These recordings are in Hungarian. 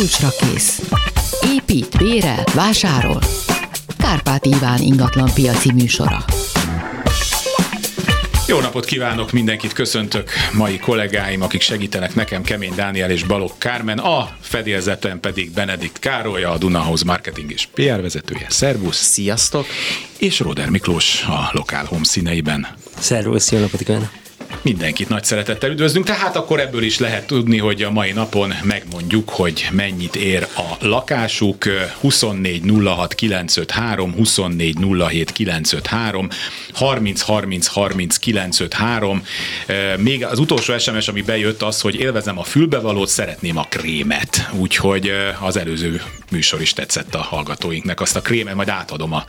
kulcsra kész. Épít, bérel, vásárol. Kárpát Iván ingatlan piaci műsora. Jó napot kívánok, mindenkit köszöntök, mai kollégáim, akik segítenek nekem, Kemény Dániel és Balogh Kármen, a fedélzeten pedig Benedikt Károly, a Dunahouse marketing és PR vezetője. Szervusz! Sziasztok! És Roder Miklós a Lokál Home színeiben. Szervusz, jó napot kívánok! Mindenkit nagy szeretettel üdvözlünk, tehát akkor ebből is lehet tudni, hogy a mai napon megmondjuk, hogy mennyit ér a lakásuk. 24 06 953, 24 07 953, 30 30 30 953. Még az utolsó SMS, ami bejött az, hogy élvezem a fülbevalót, szeretném a krémet. Úgyhogy az előző műsor is tetszett a hallgatóinknak. Azt a krémet majd átadom a,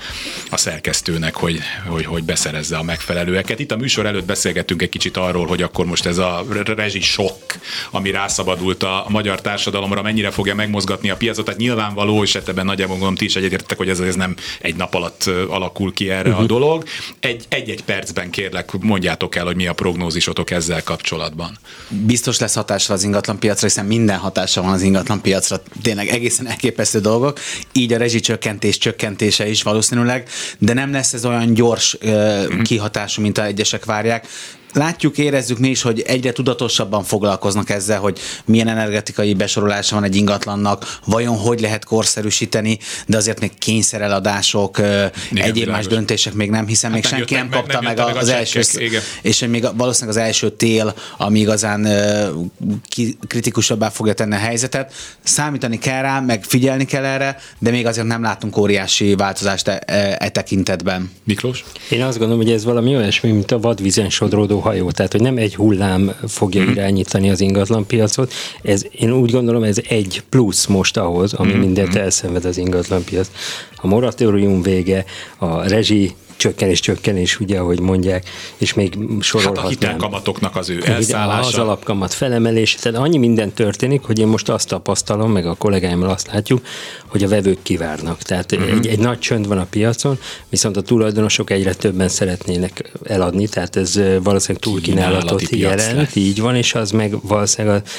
a szerkesztőnek, hogy, hogy, hogy beszerezze a megfelelőeket. Itt a műsor előtt beszélgettünk egy kicsit arról, hogy akkor most ez a rezsi sok, ami rászabadult a magyar társadalomra, mennyire fogja megmozgatni a piacot. Tehát nyilvánvaló, és ebben nagyjából gondolom ti is egyetértek, hogy ez, ez nem egy nap alatt alakul ki erre uh-huh. a dolog. Egy, egy-egy percben kérlek, mondjátok el, hogy mi a prognózisotok ezzel kapcsolatban. Biztos lesz hatással az ingatlan piacra, hiszen minden hatása van az ingatlan piacra. Tényleg egészen elképesztő dolgok. Így a rezsicsökkentés csökkentése is valószínűleg, de nem lesz ez olyan gyors uh, kihatású, mint a egyesek várják látjuk, érezzük mi is, hogy egyre tudatosabban foglalkoznak ezzel, hogy milyen energetikai besorolása van egy ingatlannak, vajon hogy lehet korszerűsíteni, de azért még kényszereladások, igen, egyéb világos. más döntések még nem, hiszen hát még senki nem, kapta nem, nem meg, meg az első, és még valószínűleg az első tél, ami igazán kritikusabbá fogja tenni a helyzetet. Számítani kell rá, meg figyelni kell erre, de még azért nem látunk óriási változást e, e, e tekintetben. Miklós? Én azt gondolom, hogy ez valami olyasmi, mint a vadvízen sodródó hajó, tehát hogy nem egy hullám fogja hmm. irányítani az ingatlanpiacot, ez, én úgy gondolom, ez egy plusz most ahhoz, ami hmm. mindent elszenved az ingatlanpiac. A moratórium vége, a rezsi csökkenés, csökkenés, ugye, ahogy mondják, és még sorolhatnám. Hát a hitelkamatoknak az ő elszállása. Az alapkamat felemelés, tehát annyi minden történik, hogy én most azt tapasztalom, meg a kollégáimmal azt látjuk, hogy a vevők kivárnak. Tehát uh-huh. egy, egy nagy csönd van a piacon, viszont a tulajdonosok egyre többen szeretnének eladni, tehát ez valószínűleg túlkínálatot jelent, lesz. így van, és az meg valószínűleg a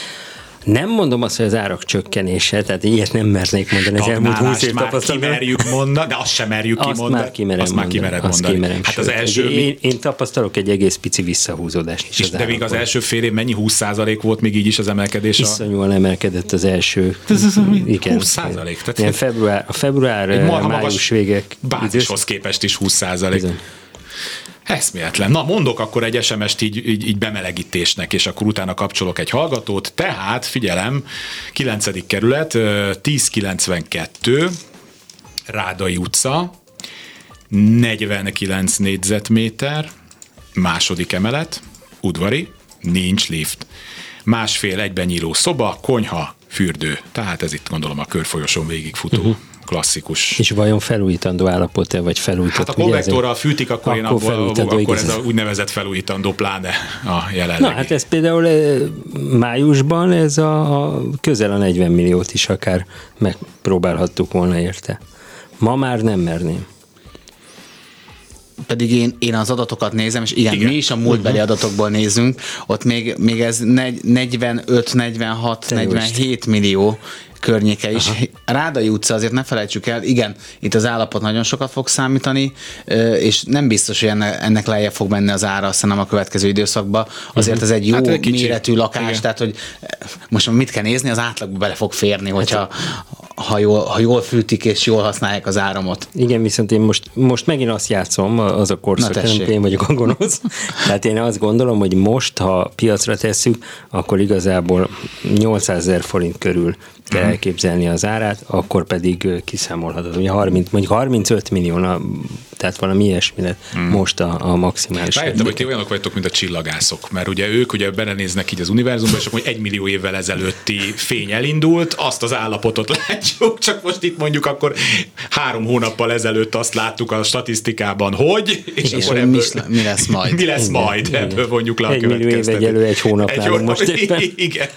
nem mondom azt, hogy az árak csökkenése, tehát ilyet nem mernék mondani. Az elmúlt 20 év már kimerjük mondani, de azt sem merjük azt kimondani. Már kimerem azt mondani. már kimered mondani. Kimerem, hát az első... Én, én, tapasztalok egy egész pici visszahúzódást is És de még az első fél év mennyi 20% volt még így is az emelkedés? Iszonyúan emelkedett az első. Ez az, igen, 20 százalék? Tehát ilyen február, a február, május végek. Bázishoz képest is 20 százalék. Eszméletlen. Na, mondok akkor egy SMS-t így, így, így bemelegítésnek, és akkor utána kapcsolok egy hallgatót. Tehát, figyelem, 9. kerület, 1092, Rádai utca, 49 négyzetméter, második emelet, udvari, nincs lift. Másfél egyben nyíló szoba, konyha, fürdő. Tehát ez itt gondolom a körfolyoson végigfutó uh-huh klasszikus. És vajon felújítandó állapot-e, vagy felújított? Hát a konvektorral fűtik, akkor, én akkor, abból, akkor ez a úgynevezett felújítandó pláne a jelenlegi. Na hát ez például eh, májusban ez a, a közel a 40 milliót is akár megpróbálhattuk volna érte. Ma már nem merném pedig én, én az adatokat nézem, és igen, igen. mi is a múltbeli uh-huh. adatokból nézünk, ott még, még ez 45, 46, Te 47 millió környéke is. Aha. Rádai utca azért ne felejtsük el, igen, itt az állapot nagyon sokat fog számítani, és nem biztos, hogy ennek, ennek lejjebb fog menni az ára, nem a következő időszakban. Azért uh-huh. ez egy jó hát egy méretű lakás, igen. tehát hogy most mit kell nézni, az átlagba bele fog férni, hogyha hát, ha jól, ha jól fűtik és jól használják az áramot. Igen, viszont én most, most megint azt játszom, az a korszak, nem én vagyok a gonosz. Tehát én azt gondolom, hogy most, ha piacra tesszük, akkor igazából 800 ezer forint körül kell elképzelni az árát, akkor pedig kiszámolhatod. Ugye 30, mondjuk 35 millió, tehát valami ilyesmi lett uh-huh. most a, a maximális. Rájöttem, hogy ti olyanok vagytok, mint a csillagászok, mert ugye ők ugye belenéznek így az univerzumba, és akkor egy millió évvel ezelőtti fény elindult, azt az állapotot látjuk, csak most itt mondjuk akkor három hónappal ezelőtt azt láttuk a statisztikában, hogy, és, és akkor ebből, mi lesz majd. Mi lesz igen, majd, igen. ebből vonjuk le a Egy millió év egyelő egy hónap egy hónap, most éppen. Igen.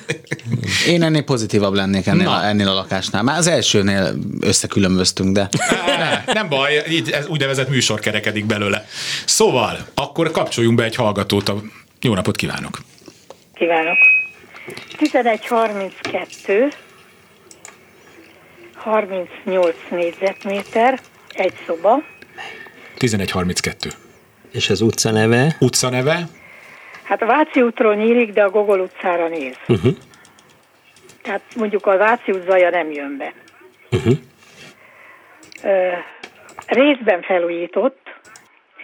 Én ennél pozitívabb lennék ennél, a, ennél a lakásnál. Már az elsőnél összekülönböztünk, de... Ne, nem baj, így ez úgynevezett műsor kerekedik belőle. Szóval, akkor kapcsoljunk be egy hallgatót. A... Jó napot kívánok! Kívánok! 11.32 38 négyzetméter, egy szoba. 1132. És az utca neve? Utca neve? Hát a Váci útról nyílik, de a Gogol utcára néz. Uh-huh. Tehát mondjuk a Váci út zaja nem jön be. Uh-huh. Ö, részben felújított.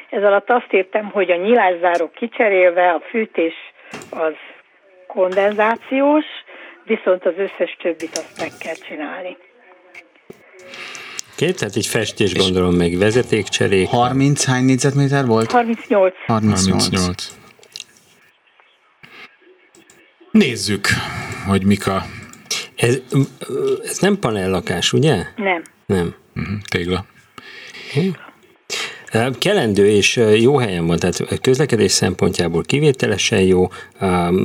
Ez alatt azt értem, hogy a nyilászárok kicserélve, a fűtés az kondenzációs, viszont az összes többit azt meg kell csinálni. Oké, tehát egy festés gondolom meg vezetékcserék. 30 hány négyzetméter volt? 38. 38. 38. Nézzük, hogy mik a Ez, ez nem panellakás, ugye? Nem. Nem. uh-huh, tégla. Kelendő és jó helyen van, tehát közlekedés szempontjából kivételesen jó,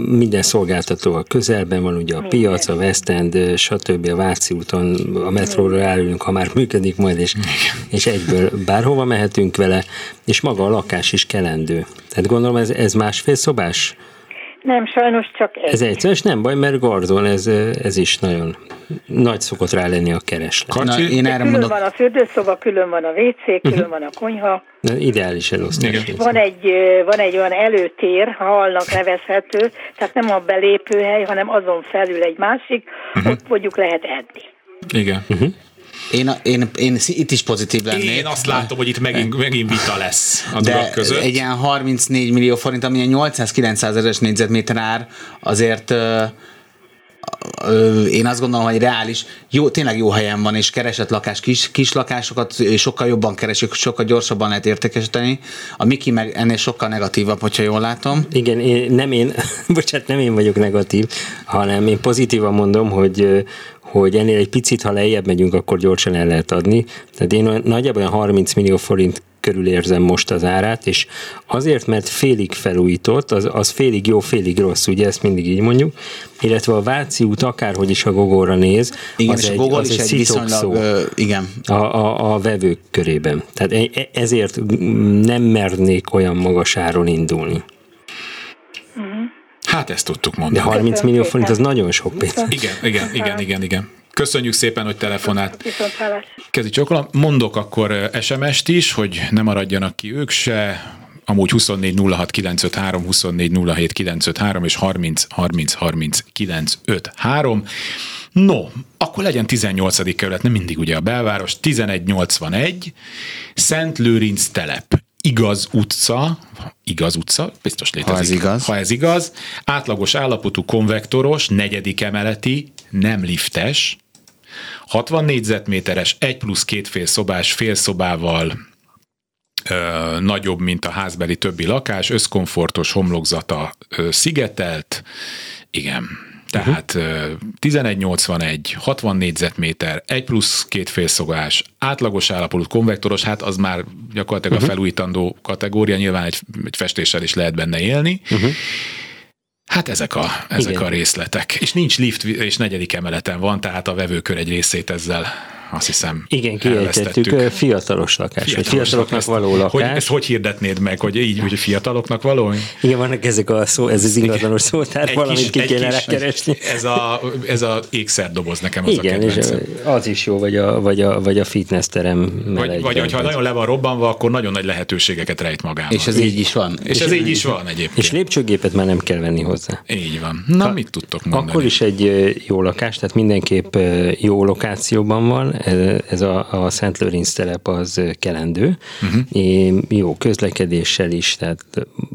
minden szolgáltató a közelben van, ugye a minden. piac, a West End, stb. a Váci úton, a metróra elülünk, ha már működik majd, és, és egyből bárhova mehetünk vele, és maga a lakás is kelendő. Tehát gondolom ez, ez másfél szobás? Nem, sajnos csak egy. Ez egyszerűen, és nem baj, mert Gardon ez, ez is nagyon nagy szokott rá lenni a kereslet. Karcsi? Na, én erre külön mondok, van a fürdőszoba, külön van a WC, külön uh-huh. van a konyha. Na, Ideális elosztás. Van egy, van egy olyan előtér, ha halnak nevezhető, tehát nem a belépőhely, hanem azon felül egy másik, uh-huh. ott mondjuk lehet enni. Igen. Mhm. Én, én, én itt is pozitív lennék. Én azt látom, hogy itt megint, megint vita lesz a de között. egy ilyen 34 millió forint, ami ilyen 800-900 ezeres négyzetméter ár, azért én azt gondolom, hogy reális, jó, tényleg jó helyen van, és keresett lakás, kis, kis lakásokat sokkal jobban keresik, sokkal gyorsabban lehet értékesíteni. A Miki meg ennél sokkal negatívabb, hogyha jól látom. Igen, én, nem én, bocsánat, nem én vagyok negatív, hanem én pozitívan mondom, hogy hogy ennél egy picit, ha lejjebb megyünk, akkor gyorsan el lehet adni. Tehát én nagyjából olyan 30 millió forint körül érzem most az árát, és azért, mert félig felújított, az, az félig jó, félig rossz, ugye ezt mindig így mondjuk, illetve a Váci út akárhogy is a gogóra néz, Igen, az és egy, a Gogol az is egy viszonylag, ö, igen, a, a, a vevők körében. Tehát e- e- ezért nem mernék olyan magas áron indulni. Hát ezt tudtuk De mondani. 30 Köszönöm millió szépen. forint az nagyon sok pénz. Igen, igen, igen, igen, igen. Köszönjük szépen, hogy telefonált. Kezi csókolom. Mondok akkor ö, SMS-t is, hogy ne maradjanak ki ők se. Amúgy 24 06 953, 24 07 953 és 30 30 30 953. No, akkor legyen 18. kerület, nem mindig ugye a belváros, 1181, Szent Lőrinc telep, igaz utca, igaz utca, biztos létezik. ez igaz. Ha ez igaz, átlagos állapotú konvektoros, negyedik emeleti, nem liftes, 60 négyzetméteres, egy plusz két fél szobás, félszobával, ö, nagyobb, mint a házbeli többi lakás, összkomfortos homlokzata ö, szigetelt, igen. Tehát uh-huh. 1181, 60 négyzetméter, egy plusz két félszobás, átlagos állapotú konvektoros, hát az már gyakorlatilag uh-huh. a felújítandó kategória, nyilván egy, egy festéssel is lehet benne élni. Uh-huh. Hát ezek a, ezek Igen. a részletek. És nincs lift, és negyedik emeleten van, tehát a vevőkör egy részét ezzel azt hiszem Igen, kiejtettük, fiatalos lakás, vagy fiataloknak ezt- való Hogy, lakás. ezt hogy hirdetnéd meg, hogy így, hogy fiataloknak való? Igen, vannak ezek a szó, ez az ingatlanos valamit ki egy kéne kis- rákeresni. Ez a, ez a ékszerdoboz nekem az Igen, a és az is jó, vagy a, vagy a, vagy a fitness terem Vagy, vagy hogyha nagyon le van robbanva, akkor nagyon nagy lehetőségeket rejt magában. és ez így is van. és ez így is van egyébként. És lépcsőgépet már nem kell venni hozzá. Így van. Na, mit tudtok mondani? Akkor is egy jó lakás, tehát mindenképp jó lokációban van. Ez- a, a Szent Lőrinc telep az kelendő. Uh-huh. Jó közlekedéssel is, tehát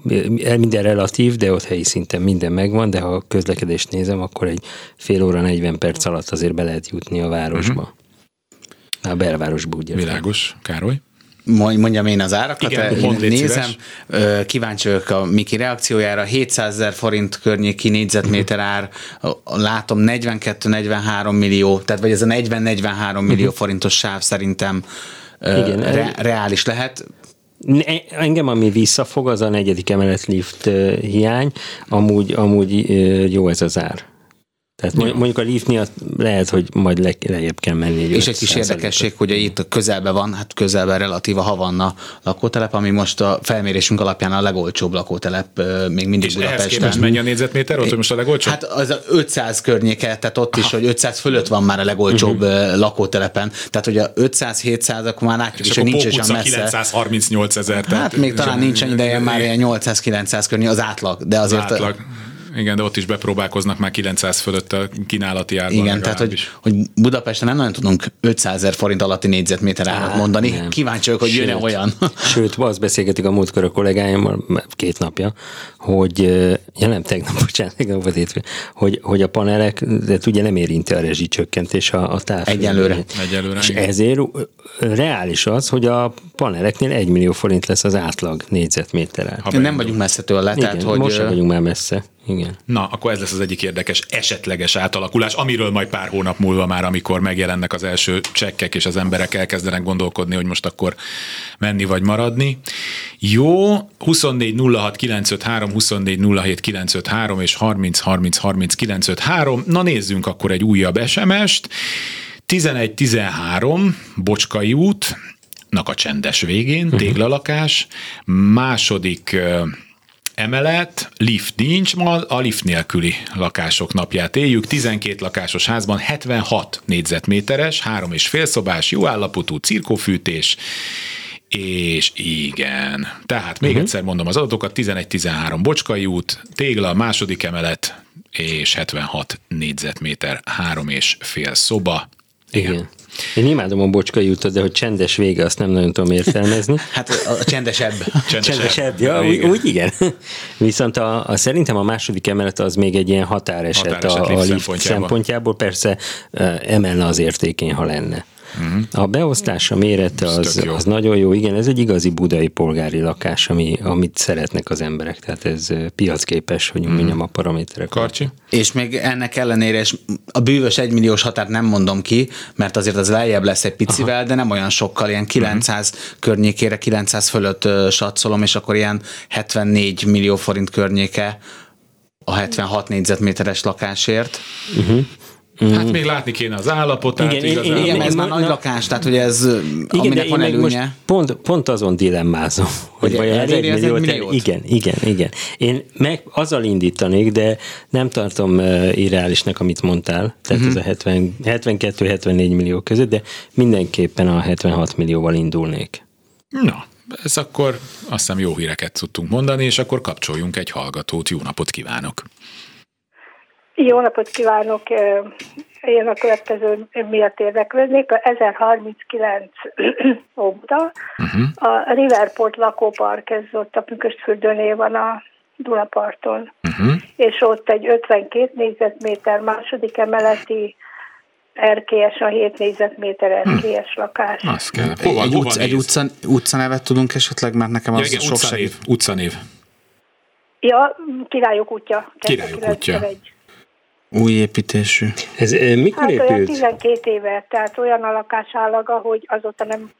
ö, minden relatív, de ott helyi szinten minden megvan, de ha közlekedést nézem, akkor egy fél óra, 40 perc alatt azért be lehet jutni a városba. Uh-huh. A belvárosba, ugye. Világos, Károly? Mondj- Mondjam én az árakat, Igen, mondd, légy nézem, szíves. kíváncsi vagyok a Miki reakciójára, 700 ezer forint környéki négyzetméter ár, látom 42-43 millió, tehát vagy ez a 40-43 millió forintos sáv szerintem Igen, re, reális lehet. Engem, ami visszafog, az a negyedik emelet lift hiány, amúgy, amúgy jó ez az ár. Tehát ja. mondjuk a lift miatt lehet, hogy majd le, lejjebb kell menni. Egy és egy kis érdekesség, hogy itt a közelben van, hát közelben relatív a Havanna lakótelep, ami most a felmérésünk alapján a legolcsóbb lakótelep még mindig és Budapesten. És ehhez mennyi a négyzetméter ott, hogy most a legolcsóbb? Hát az a 500 környéke, tehát ott Aha. is, hogy 500 fölött van már a legolcsóbb uh-huh. lakótelepen. Tehát, hogy a 500-700, akkor már látjuk és is, hogy nincs olyan messze. 938 ezer. Hát még talán nincsen ideje, már ilyen 800-900 környék az átlag, de azért... Az átlag igen, de ott is bepróbálkoznak már 900 fölött a kínálati árban. Igen, tehát hogy, hogy Budapesten nem nagyon tudunk 500 ezer forint alatti négyzetméter árat mondani. Nem. Kíváncsi vagyok, hogy jön-e olyan. Sőt, azt beszélgetik a múltkor a kollégáimmal két napja, hogy, ja nem tegnap, bocsánat, tegnap az étfő, hogy, hogy a panelek, de ugye nem érinti a rezsicsökkentés a, a táv. Egyelőre. Egyelőre. És igen. ezért reális az, hogy a paneleknél 1 millió forint lesz az átlag négyzetméter. Nem vagyunk messze tőle. Igen, tehát, hogy most sem vagyunk már messze. Igen. Na, akkor ez lesz az egyik érdekes esetleges átalakulás, amiről majd pár hónap múlva már, amikor megjelennek az első csekkek, és az emberek elkezdenek gondolkodni, hogy most akkor menni vagy maradni. Jó, 24 06 953, 24 07 953 és 30 30 30 953. Na nézzünk akkor egy újabb SMS-t. 11-13, Bocskai út, a csendes végén, uh-huh. téglalakás, második emelet, lift nincs, ma a lift nélküli lakások napját éljük. 12 lakásos házban 76 négyzetméteres, három és fél szobás, jó állapotú cirkófűtés, és igen. Tehát még uh-huh. egyszer mondom az adatokat, 11-13 Bocskai út, tégla, második emelet, és 76 négyzetméter, három és fél szoba. Igen. igen. Én imádom a bocskai utat, de hogy csendes vége, azt nem nagyon tudom értelmezni. hát a csendesebb. Csendesebb, csendesebb ja, úgy, úgy igen. Viszont a, a, szerintem a második emelet az még egy ilyen határeset, határeset a, a lift szempontjából. szempontjából. Persze emelne az értékén, ha lenne. Uh-huh. A beosztása mérete az, az nagyon jó. Igen, ez egy igazi budai polgári lakás, ami, amit szeretnek az emberek. Tehát ez piacképes, hogy uh-huh. mondjam a paraméterek. Karcsi? És még ennek ellenére, és a bűvös egymilliós határt nem mondom ki, mert azért az lejjebb lesz egy picivel, Aha. de nem olyan sokkal, ilyen 900 uh-huh. környékére, 900 fölött satszolom, és akkor ilyen 74 millió forint környéke a 76 négyzetméteres lakásért. Uh-huh. Mm. Hát még látni kéne az állapotát. Igen, igazán. igen, igen ez már nagy lakás, tehát hogy ez, igen, aminek van előnye. Most pont, pont azon dilemmázom, hogy vajon ez egy millió, milliót? Igen, igen, igen. Én meg azzal indítanék, de nem tartom uh, irreálisnak, amit mondtál, tehát uh-huh. ez a 72-74 millió között, de mindenképpen a 76 millióval indulnék. Na, ez akkor azt hiszem jó híreket tudtunk mondani, és akkor kapcsoljunk egy hallgatót. Jó napot kívánok! Jó napot kívánok! Én a következő miatt érdeklődnék. A 1039 óta uh-huh. a Riverport lakópark, ez ott a Pünköstfürdőnél van a Dunaparton, uh-huh. és ott egy 52 négyzetméter második emeleti erkélyes, a 7 négyzetméter hm. erkélyes lakás. Az kell. Hova, egy, hova utca, egy utca, utca nevet tudunk esetleg, mert nekem az ja, igen, sok utcanév, utcanév. Ja, Királyok útja. Királyok útja. Új építésű. Ez mikor hát épült? olyan 12 éve, tehát olyan a lakásállaga, hogy azóta nem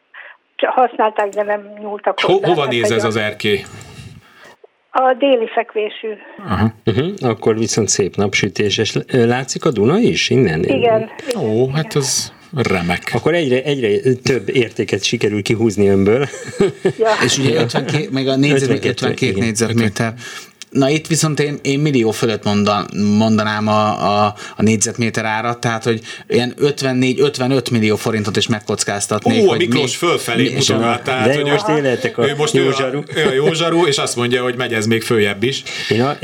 használták, de nem nyúltak hozzá. Ho- hova hát, néz ez az erkély? A déli fekvésű. Aha. Uh-huh. Akkor viszont szép napsütéses. Látszik a Duna is innen? Igen. Ó, igen. hát az remek. Akkor egyre, egyre több értéket sikerül kihúzni önből. Ja. És ugye 52, meg a négyzet, 52, 52 négyzetméter. Na itt viszont én, én millió fölött mondan, mondanám a, a, a négyzetméter árat, tehát hogy ilyen 54-55 millió forintot is megkockáztatnék. Ó, a Miklós mi, fölfelé mi, mutogat, tehát de hogy most életek a ő most jó zsaru. Ő a, ő a jó zsaru, és azt mondja, hogy megy ez még följebb is. Én a,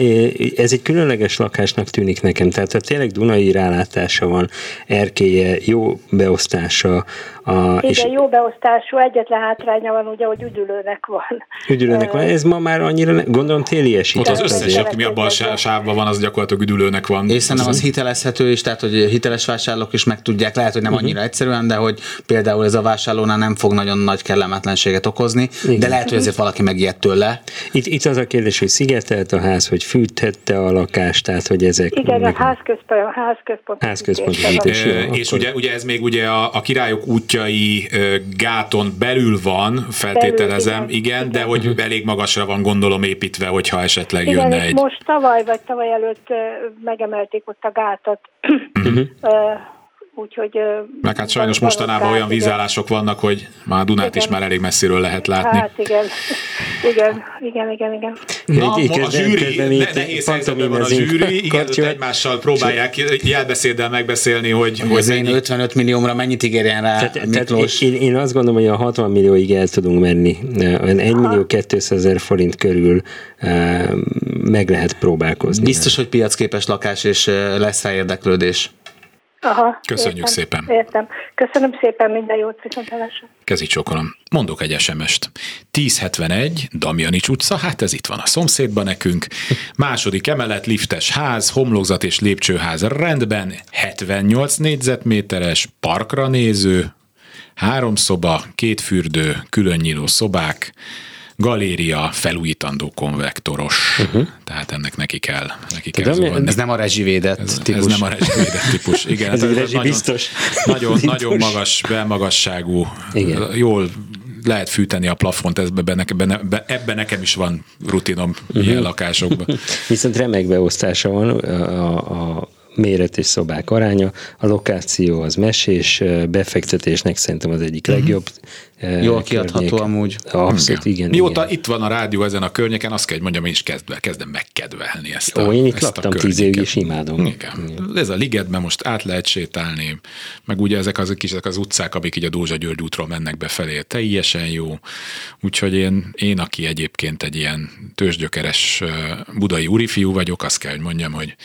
ez egy különleges lakásnak tűnik nekem, tehát ha tényleg Dunai rálátása van, erkéje, jó beosztása, a, Igen, és jó beosztású, egyetlen hátránya van ugye, hogy üdülőnek van. Üdülőnek van, ez ma már annyira, gondolom téliesített. Ott az összes, ami abban a sávban van, az gyakorlatilag üdülőnek van. És szerintem az hitelezhető is, tehát hogy hiteles vásárlók is meg tudják, lehet, hogy nem uh-huh. annyira egyszerűen, de hogy például ez a vásárlónál nem fog nagyon nagy kellemetlenséget okozni, Igen. de lehet, hogy ezért valaki megijedt tőle. Itt, itt az a kérdés, hogy szigetelt a ház, hogy fűthette a lakást, tehát hogy ezek... Igen, meg... a házközpont, házközpont, házközpont és, és ugye, ugye ez még ugye a, a királyok útja Újvattyai gáton belül van, feltételezem, belül, igen, igen, de hogy elég magasra van gondolom építve, hogyha esetleg igen, jönne egy... most tavaly vagy tavaly előtt megemelték ott a gátat. Uh-huh. Úgyhogy... Meg hát sajnos mostanában olyan vízállások vannak, hogy már Dunát igen. is már elég messziről lehet látni. Hát igen, igen, igen, igen, igen. Na, a zsűri, ne, nehéz helyzetben van a zsűri, igen, egymással próbálják jelbeszéddel megbeszélni, hogy... Hogy az én 55 milliómra mennyit ígérjen rá tehát, Miklós? Tehát én, én azt gondolom, hogy a 60 millióig el tudunk menni. 1 millió 200 ezer forint körül meg lehet próbálkozni. Biztos, hogy piacképes lakás és lesz rá érdeklődés. Aha, Köszönjük értem, szépen. Értem. Köszönöm szépen, minden jót, viszontlátásra. Kezi csókolom. Mondok egy SMS-t. 1071, Damjanics utca, hát ez itt van a szomszédban nekünk. Második emelet, liftes ház, homlokzat és lépcsőház rendben, 78 négyzetméteres, parkra néző, három szoba, két fürdő, külön nyíló szobák, galéria felújítandó konvektoros, uh-huh. tehát ennek neki kell, neki kell Tudom, Ez nem a rezsivédett ez, típus. Ez nem a rezsivédett típus, igen. ez, ez egy rezsi nagyon, biztos. Nagyon, nagyon magas, belmagasságú, igen. jól lehet fűteni a plafont, ebben, ebben, ebben nekem is van rutinom uh-huh. ilyen lakásokban. Viszont remek beosztása van a, a méret és szobák aránya, a lokáció az mesés, befektetésnek szerintem az egyik uh-huh. legjobb. Jól kiadható amúgy. Abszolút, igen. Mióta igen. itt van a rádió ezen a környéken, azt kell, hogy mondjam, én is kezdve, kezdem megkedvelni ezt a Ó, én itt laktam tíz évig, és imádom. Igen. igen. Ez a ligetben most át lehet sétálni, meg ugye ezek az kis ezek az utcák, amik így a Dózsa György útról mennek befelé, teljesen jó. Úgyhogy én, én, aki egyébként egy ilyen tőzsgyökeres budai úrifiú vagyok, azt kell, hogy mondjam, hogy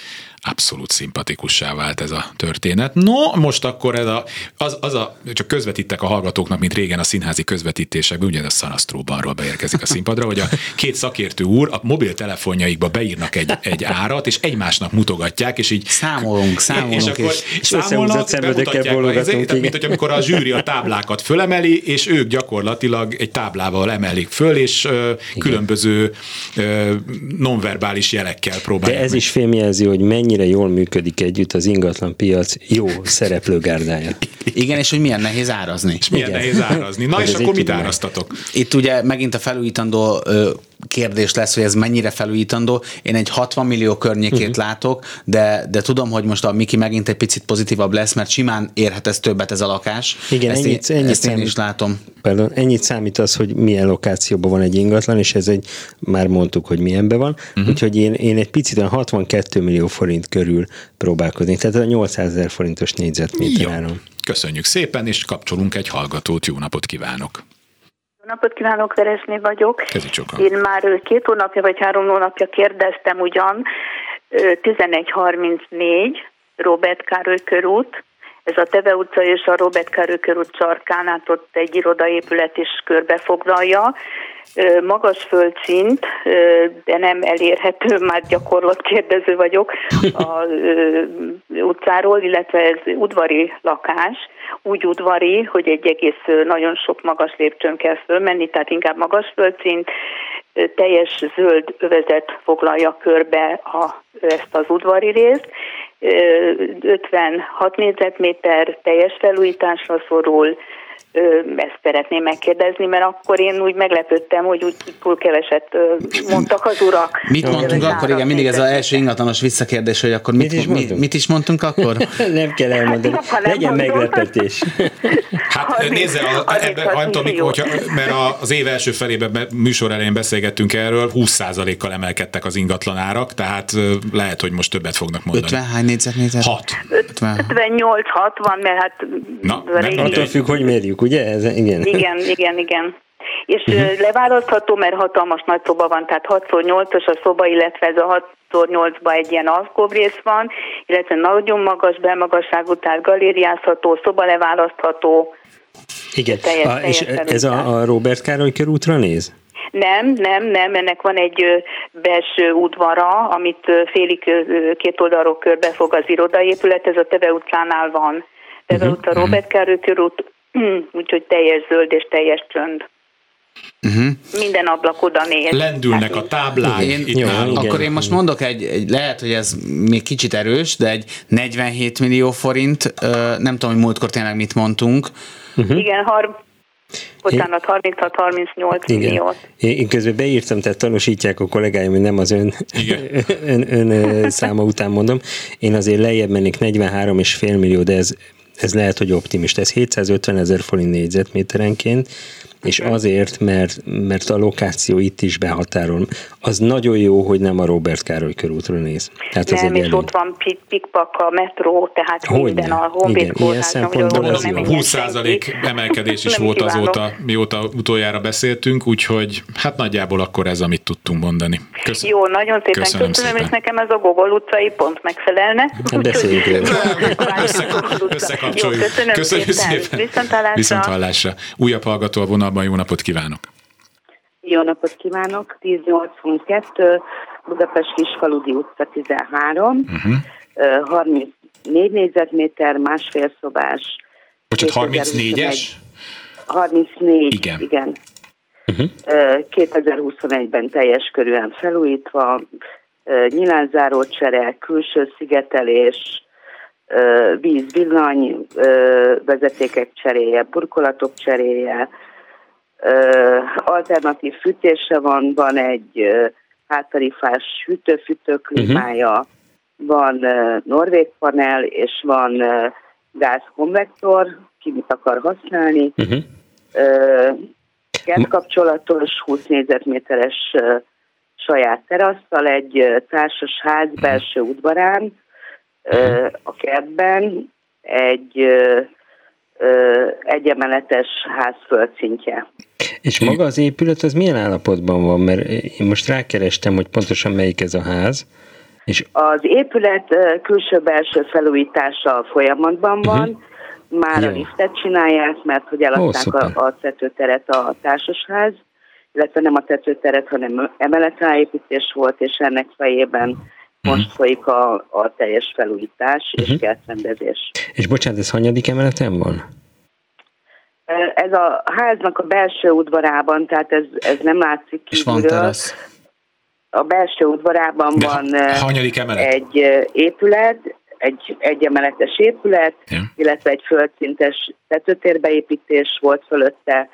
abszolút szimpatikussá vált ez a történet. No, most akkor ez a, az, az a, csak közvetítek a hallgatóknak, mint régen a színházi közvetítésekben, ugye a Szanasztróbanról beérkezik a színpadra, hogy a két szakértő úr a mobiltelefonjaikba beírnak egy, egy árat, és egymásnak mutogatják, és így számolunk, számolunk, és, akkor és számolnak, bemutatják, ez, tehát, mint hogy amikor a zsűri a táblákat fölemeli, és ők gyakorlatilag egy táblával emelik föl, és ö, különböző ö, nonverbális jelekkel próbálják. De ez meg. is fémjelzi, hogy mennyi mennyire jól működik együtt az ingatlan piac jó szereplőgárdája. Igen, és hogy milyen nehéz árazni. És milyen Igen. nehéz árazni. Na, és akkor mit áraztatok? Itt ugye megint a felújítandó kérdés lesz, hogy ez mennyire felújítandó. Én egy 60 millió környékét uh-huh. látok, de, de tudom, hogy most a Miki megint egy picit pozitívabb lesz, mert simán érhet ez többet ez a lakás. Igen, ezt ennyit, én, ennyit ezt számít, én is látom. Pardon, ennyit számít az, hogy milyen lokációban van egy ingatlan, és ez egy, már mondtuk, hogy milyenben van, uh-huh. úgyhogy én, én egy picit a 62 millió forint körül próbálkozni, tehát a 800 ezer forintos négyzetméter áron. Köszönjük szépen, és kapcsolunk egy hallgatót. Jó napot kívánok! Jó napot kívánok, Veresné vagyok. Én már két hónapja vagy három hónapja kérdeztem ugyan, 1134 Robert Károly körút, ez a Teve utca és a Robert Károly körút sarkán át ott egy irodaépület is körbefoglalja. Magas földszint, de nem elérhető, már gyakorlott kérdező vagyok a utcáról, illetve ez udvari lakás, úgy udvari, hogy egy egész nagyon sok magas lépcsőn kell fölmenni, tehát inkább magas földszint, teljes zöld övezet foglalja körbe a, ezt az udvari részt, 56 négyzetméter teljes felújításra szorul, ezt szeretném megkérdezni, mert akkor én úgy meglepődtem, hogy úgy túl keveset mondtak az urak. Mit mondtunk akkor? Igen, mindig ez az első ingatlanos visszakérdés, hogy akkor mit, mit, is, mondtunk? mit is mondtunk akkor? nem kell elmondani. Hát, Legyen meglepetés. hát nézze, ebben, nem tudom, hogyha, mert az év első felében műsor elején beszélgettünk erről, 20%-kal emelkedtek az ingatlanárak, tehát lehet, hogy most többet fognak mondani. 50 hány négyzetméter? 6. 58, 60, mert hát Na, nem attól függ, hogy mérjük ugye? Ez, igen. Igen, igen, igen. És uh-huh. leválasztható, mert hatalmas nagy szoba van, tehát 6x8-os a szoba, illetve ez a 6x8-ba egy ilyen alkóbrész van, illetve nagyon magas belmagasságú, tehát galériázható, szoba leválasztható. Igen, teljes, a, teljes és ez a, a Robert Károly körútra néz? Nem, nem, nem, ennek van egy belső udvara, amit félig két oldalról körbefog az irodaépület, ez a Teve utcánál van. Teve uh-huh. utca, Robert Károly körút, úgyhogy teljes zöld és teljes csönd. Uh-huh. Minden ablak oda néz. Lendülnek a táblák. Én, jó, igen. Akkor én most mondok egy, egy, lehet, hogy ez még kicsit erős, de egy 47 millió forint, nem tudom, hogy múltkor tényleg mit mondtunk. Uh-huh. Igen, har- Bocsánat, 36-38 milliót. Én, én közben beírtam, tehát tanúsítják a kollégáim, hogy nem az ön, ön, ön száma után mondom. Én azért lejjebb mennék 43,5 millió, de ez, ez lehet, hogy optimista. Ez 750 ezer forint négyzetméterenként, és azért, mert, mert a lokáció itt is behatárol. Az nagyon jó, hogy nem a Robert Károly körútra néz. Tehát nem, az és előny. ott van pikpak, a metró, tehát hogy minden ne? a Honvéd kórház. 20 emelkedés is volt azóta, mióta utoljára beszéltünk, úgyhogy hát nagyjából akkor ez, amit tudtunk mondani. Köszönöm. Jó, nagyon szépen köszönöm, köszönöm szépen. és nekem ez a Gogol utcai pont megfelelne. Hát beszéljük Összekapcsoljuk. köszönöm szépen. szépen. Viszontlátásra. Viszontlátásra. Újabb hallgató a vonalban, jó napot kívánok! Jó napot kívánok! 1082, Budapest Kisfaludi utca 13, uh-huh. 34 négyzetméter, másfél szobás. Bocsát, 34-es? 34, igen. igen. Uh-huh. 2021-ben teljes körűen felújítva, nyilázzáró csere, külső szigetelés, víz, villany, vezetékek cseréje, burkolatok cseréje, alternatív fűtése van, van egy háttarifás hűtő klímája, uh-huh. van norvég panel, és van gázkonvektor, ki mit akar használni. Uh-huh. kapcsolatos 20 négyzetméteres saját terasszal, egy társas ház belső udvarán, a kertben egy egyemeletes ház földszintje. És maga az épület az milyen állapotban van? Mert én most rákerestem, hogy pontosan melyik ez a ház. És... Az épület külső-belső felújítása folyamatban van, uh-huh. már Jó. a liftet csinálják, mert hogy eladták a, a tetőteret a társasház, illetve nem a tetőteret, hanem emeletráépítés volt, és ennek fejében most uh-huh. folyik a, a teljes felújítás és uh-huh. kertrendezés. És bocsánat, ez hanyadik emeleten van? Ez a háznak a belső udvarában, tehát ez, ez nem látszik És van terasz? A belső udvarában De van hanyadik emelet? egy épület, egy egyemeletes épület, ja. illetve egy földszintes tetőtérbeépítés volt fölötte,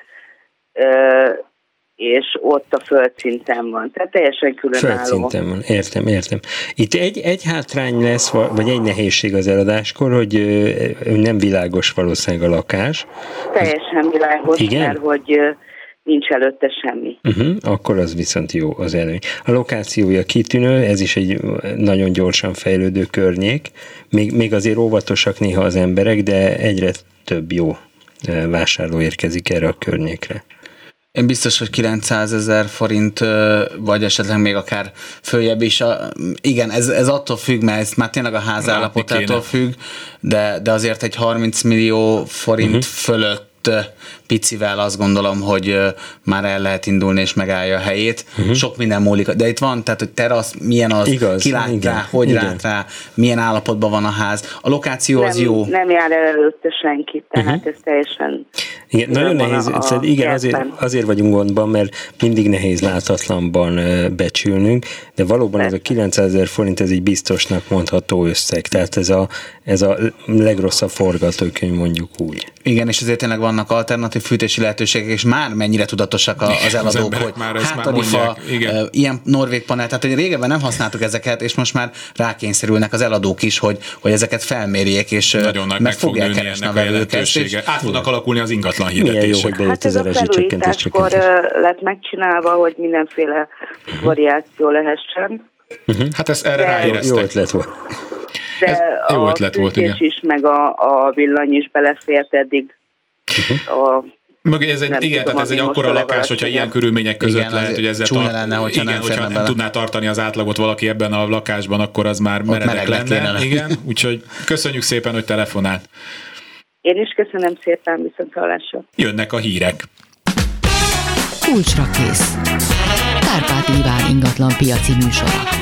és ott a földszinten van. Tehát teljesen különálló. Földszinten van, értem, értem. Itt egy, egy hátrány lesz, vagy egy nehézség az eladáskor, hogy nem világos valószínűleg a lakás. Teljesen világos, Igen? mert hogy nincs előtte semmi. Uh-huh, akkor az viszont jó az előny. A lokációja kitűnő, ez is egy nagyon gyorsan fejlődő környék. Még, még azért óvatosak néha az emberek, de egyre több jó vásárló érkezik erre a környékre. Én biztos, hogy 900 ezer forint, vagy esetleg még akár följebb is. Igen, ez, ez attól függ, mert ez már tényleg a ház állapotától függ, de, de azért egy 30 millió forint uh-huh. fölött picivel azt gondolom, hogy már el lehet indulni és megállja a helyét. Uh-huh. Sok minden múlik. De itt van, tehát hogy terasz, milyen az, Igaz, ki lát igen, rá, hogy igen. lát rá, milyen állapotban van a ház. A lokáció nem, az jó. Nem jár el előtte senki, tehát uh-huh. ez teljesen... Igen, nagyon nehéz, a, a igen, azért, azért vagyunk gondban, mert mindig nehéz látatlanban becsülnünk, de valóban ez a 900 ezer forint, ez egy biztosnak mondható összeg, tehát ez a, ez a legrosszabb forgatókönyv mondjuk úgy. Igen, és ezért tényleg vannak alternatív fűtési lehetőségek, és már mennyire tudatosak az eladók, az hogy már hátadifa, ilyen norvég panel, tehát hogy régebben nem használtuk ezeket, és most már rákényszerülnek az eladók is, hogy, hogy ezeket felmérjék, és Nagyon nagy meg fog nőni ennek a jelentősége. Át fognak alakulni az ingatlan hirdetések. Jó, hogy hát ez a felújításkor lett megcsinálva, hogy mindenféle variáció lehessen. Uh-huh. Hát ezt erre ráéreztek. Jó ötlet volt. De Ez jó ötlet volt, igen. is, meg a, a villany is belefért eddig. A Mögé ez egy, igen, tehát ez egy akkora lakás, hogyha ilyen körülmények között igen, lehet, hogy ezzel tart, lenne, hogyha igen, nem, hogyha nem tudná tartani az átlagot valaki ebben a lakásban, akkor az már meredek lenne. lenne. Igen, úgyhogy köszönjük szépen, hogy telefonált. Én is köszönöm szépen, viszont hallásra. Jönnek a hírek. Kulcsra kész. Kárpát Iván ingatlan piaci műsora.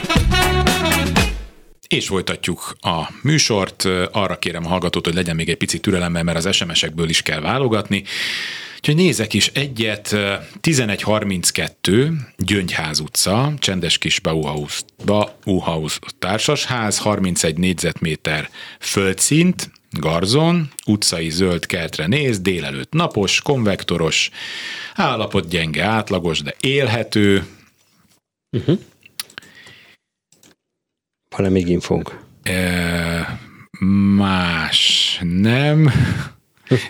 És folytatjuk a műsort. Arra kérem a hallgatót, hogy legyen még egy picit türelemmel, mert az SMS-ekből is kell válogatni. Úgyhogy nézek is egyet, 1132, Gyöngyház utca, csendes kis Bauhaus, Bauhaus társasház, 31 négyzetméter földszint, Garzon, utcai zöld kertre néz, délelőtt napos, konvektoros, állapot gyenge, átlagos, de élhető. Uh-huh. Van-e még infónk? E, más nem.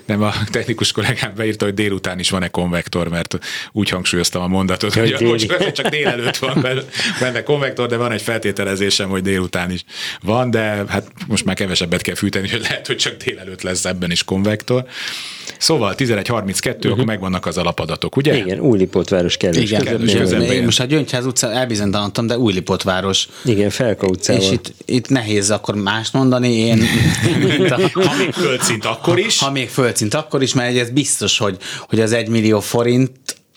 Nem, a technikus kollégám beírta, hogy délután is van-e konvektor, mert úgy hangsúlyoztam a mondatot, hogy a most csak délelőtt van benne konvektor, de van egy feltételezésem, hogy délután is van, de hát most már kevesebbet kell fűteni, hogy lehet, hogy csak délelőtt lesz ebben is konvektor. Szóval 11.32, uh-huh. akkor megvannak az alapadatok, ugye? Igen, Újlipótváros kellős Igen, kellős közepén. Én most a Gyöngyház utca elbizonytalanodtam, de Újlipótváros. Igen, Felka utcával. És itt, itt nehéz akkor mást mondani, én... ha még földszint, akkor is. Ha, ha még földszint, akkor is, mert ez biztos, hogy, hogy az egy millió forint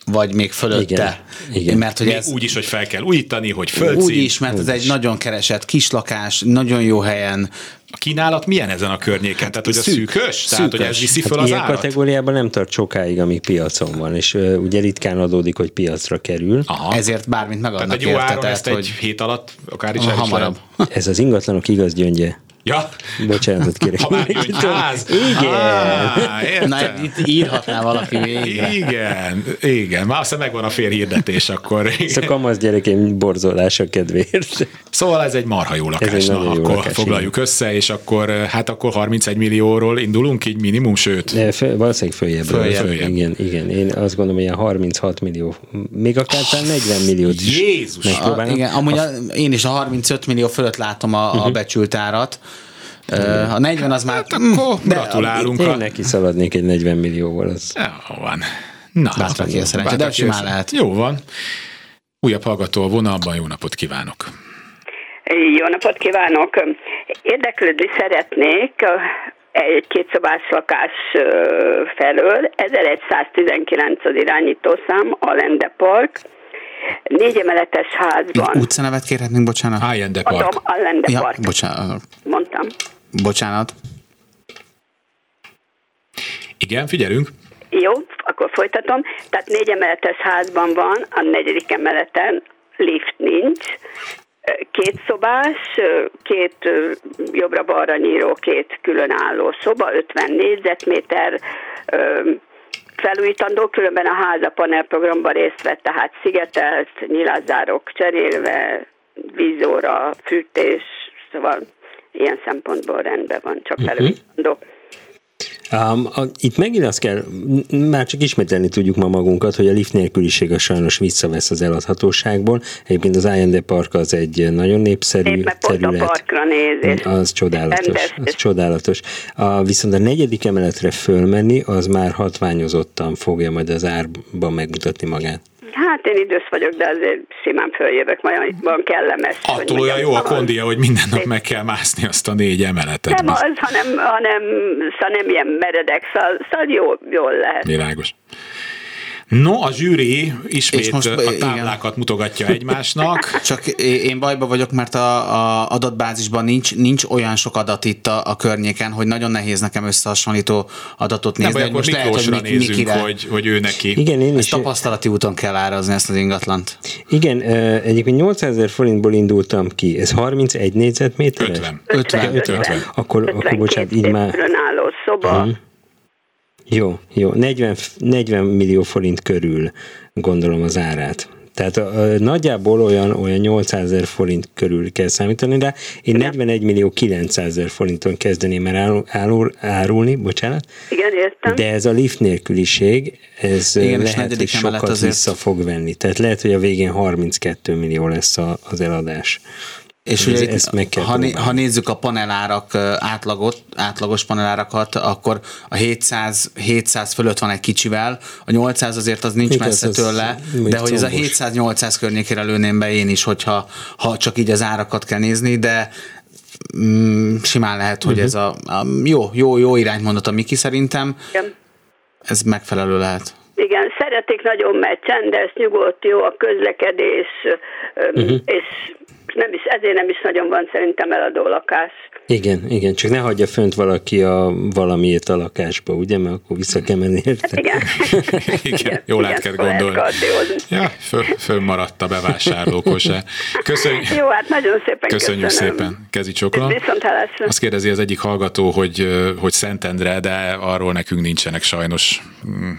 vagy még fölötte. Igen. Igen. Mert hogy még ez úgy is, hogy fel kell újítani, hogy földszint. Úgy is, mert úgy ez is. egy nagyon keresett kislakás, nagyon jó helyen, a kínálat milyen ezen a környéken? Tehát, hogy a szűkös? szűkös? Tehát, hogy ez viszi fel hát az ilyen árat? kategóriában nem tart sokáig, ami piacon van, és uh, ugye ritkán adódik, hogy piacra kerül. Aha. Ezért bármint megadnak Tehát egy jó áron ezt hogy... egy hét alatt akár is hamarabb. Ez az ingatlanok igaz gyöngye. Ja. Bocsánatot kérek. Ha már ház. Igen. Ah, Na, itt írhatná valaki végre. Igen, igen. Már aztán megvan a fél hirdetés, akkor. Igen. Ez a kamasz gyerekeim borzolása kedvéért. Szóval ez egy marha jó lakás. Na, jó akkor lakás, foglaljuk igen. össze, és akkor hát akkor 31 millióról indulunk így minimum, sőt. De föl, valószínűleg följebb. följebb. följebb. Igen, igen. Én azt gondolom, hogy ilyen 36 millió, még akár oh, 40 milliót is Jézus! A, igen, amúgy a, én is a 35 millió fölött látom a, uh-huh. a becsült árat. A 40 az már... Hát akkor de gratulálunk. Én neki szaladnék egy 40 millióval. Az... Jó van. Na, Bátran ki a szerencsé, de simán lehet. Jó van. Újabb hallgató a vonalban, jó napot kívánok! Jó napot kívánok! Érdeklődni szeretnék egy kétszobás lakás felől, 1119 az irányítószám, a Lende Park, négy emeletes házban. Utcanevet kérhetnénk, bocsánat? Allende Park. Adom, Allende ja, Park. Bocsánat. Mondtam. Bocsánat. Igen, figyelünk. Jó, akkor folytatom. Tehát négy emeletes házban van, a negyedik emeleten lift nincs, két szobás, két jobbra-balra nyíró, két különálló szoba, 50 négyzetméter, felújítandó, különben a ház a panelprogramban részt vett, tehát szigetelt, nyilázzárok cserélve, vízóra, fűtés, szóval ilyen szempontból rendben van, csak uh-huh. felújítandó. Um, a, itt megint azt kell, már csak ismételni tudjuk ma magunkat, hogy a lift nélküliség a sajnos visszavesz az eladhatóságból. Egyébként az IND Park az egy nagyon népszerű Éppen terület. a parkra nézés. Az csodálatos. Az csodálatos. A, viszont a negyedik emeletre fölmenni, az már hatványozottan fogja majd az árban megmutatni magát. Hát én idős vagyok, de azért simán följövök, majd van kellemes. Attól olyan jó a kondia, hogy minden nap meg kell mászni azt a négy emeletet. Nem az, hanem, hanem szóval nem ilyen meredek, szóval, szóval jól, jól lehet. Világos. No, a zsűri ismét most, a táblákat igen. mutogatja egymásnak. Csak én bajba vagyok, mert a, a adatbázisban nincs, nincs olyan sok adat itt a, a környéken, hogy nagyon nehéz nekem összehasonlító adatot nézni. Nem, akkor most Miklósra lehet, hogy nézünk, Mikire. hogy, hogy ő neki. Igen, én is. tapasztalati úton kell árazni ezt az ingatlant. Igen, egyébként 800 ezer forintból indultam ki. Ez 31 négyzetméter? 50. 50. 50. 50. 50. Akkor, akkor bocsánat, így már... Álló szoba. Hmm jó, jó. 40, 40 millió forint körül gondolom az árát. Tehát a, a, nagyjából olyan, olyan 800 ezer forint körül kell számítani, de én 41 millió 900 ezer forinton kezdeném el árul, árul, árulni, bocsánat. Igen, értem. De ez a lift nélküliség, ez Igen, lehet, hogy sokat azért... vissza fog venni. Tehát lehet, hogy a végén 32 millió lesz a, az eladás. És ugye ezt meg kell ha, né, ha nézzük a panelárak átlagot, átlagos panelárakat, akkor a 700, 700 fölött van egy kicsivel, a 800 azért az nincs messze az tőle, de hogy ez a 700-800 környékére lőném be én is, hogyha ha csak így az árakat kell nézni, de mm, simán lehet, hogy uh-huh. ez a, a jó, jó, jó irányt mondott a Miki szerintem. Igen. Ez megfelelő lehet. Igen, szeretik nagyon, mert csendes, nyugodt, jó a közlekedés, uh-huh. és nem is, ezért nem is nagyon van szerintem eladó lakás. Igen, igen, csak ne hagyja fönt valaki a valamiét a lakásba, ugye, mert akkor vissza kell menni érte. Hát igen. igen, jól át kell gondolni. Ja, föl, fölmaradt a bevásárlókosá. Köszönjük. Jó, hát nagyon szépen Köszönjük köszönöm. szépen, Kezi Csokola. Viszont hallásra. Azt kérdezi az egyik hallgató, hogy, hogy Szentendre, de arról nekünk nincsenek sajnos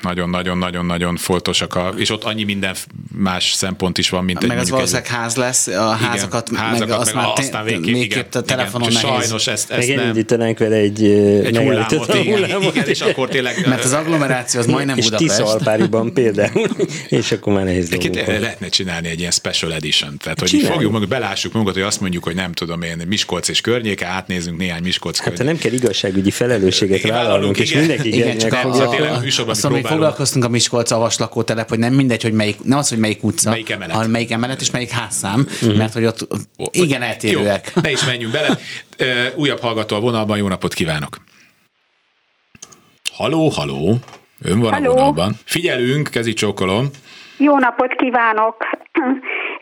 nagyon-nagyon-nagyon-nagyon foltosak, a, és ott annyi minden más szempont is van, mint Meg egy az valószínűleg ház lesz, a házakat, igen, házakat meg, azt meg már aztán végképp, végképp igen, a telefonon igen, nehéz. Sajnos ezt, ezt nem. Megindítanánk vele egy, Egy hullámot, igen, hullámot. igen, és akkor tényleg... Mert az agglomeráció az majdnem és Budapest. Tiszalpáriban például, és akkor már nehéz dolgunk lehetne csinálni egy ilyen special edition, tehát hogy Csináljuk. fogjuk magunkat, belássuk magunkat, hogy azt mondjuk, hogy nem tudom én, Miskolc és környéke, átnézünk néhány Miskolc Hát ha környéke. nem kell igazságügyi felelősséget vállalnunk, vállalunk, és mindenki Igen, csak a, fogja- a, a, azt, próbálunk. foglalkoztunk a Miskolc avas lakótelep, hogy nem mindegy, hogy melyik, nem az, hogy melyik utca, Melyik emelet. hanem melyik emelet és melyik házszám, Mhm. mert hogy ott igen eltérőek. Jó, ne is menjünk bele. Újabb hallgató a vonalban, jó napot kívánok! Haló, haló! Ön van Haló. a vonalban. Figyelünk, kezi csókolom. Jó napot kívánok!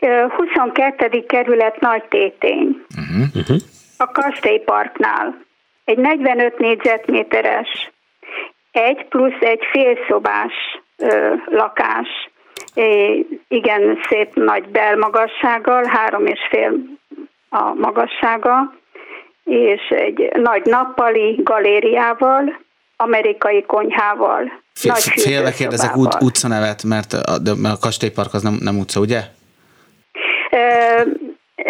Ö, 22. kerület Nagy Tétény. A Kastélyparknál. Egy 45 négyzetméteres, egy plusz egy félszobás ö, lakás. É, igen, szép nagy belmagassággal, három és fél a magassága, és egy nagy nappali galériával, amerikai konyhával, Fél, nagy félve kérdezek út, utcanevet, mert a, de, mert a kastélypark az nem, nem utca, ugye? Ö,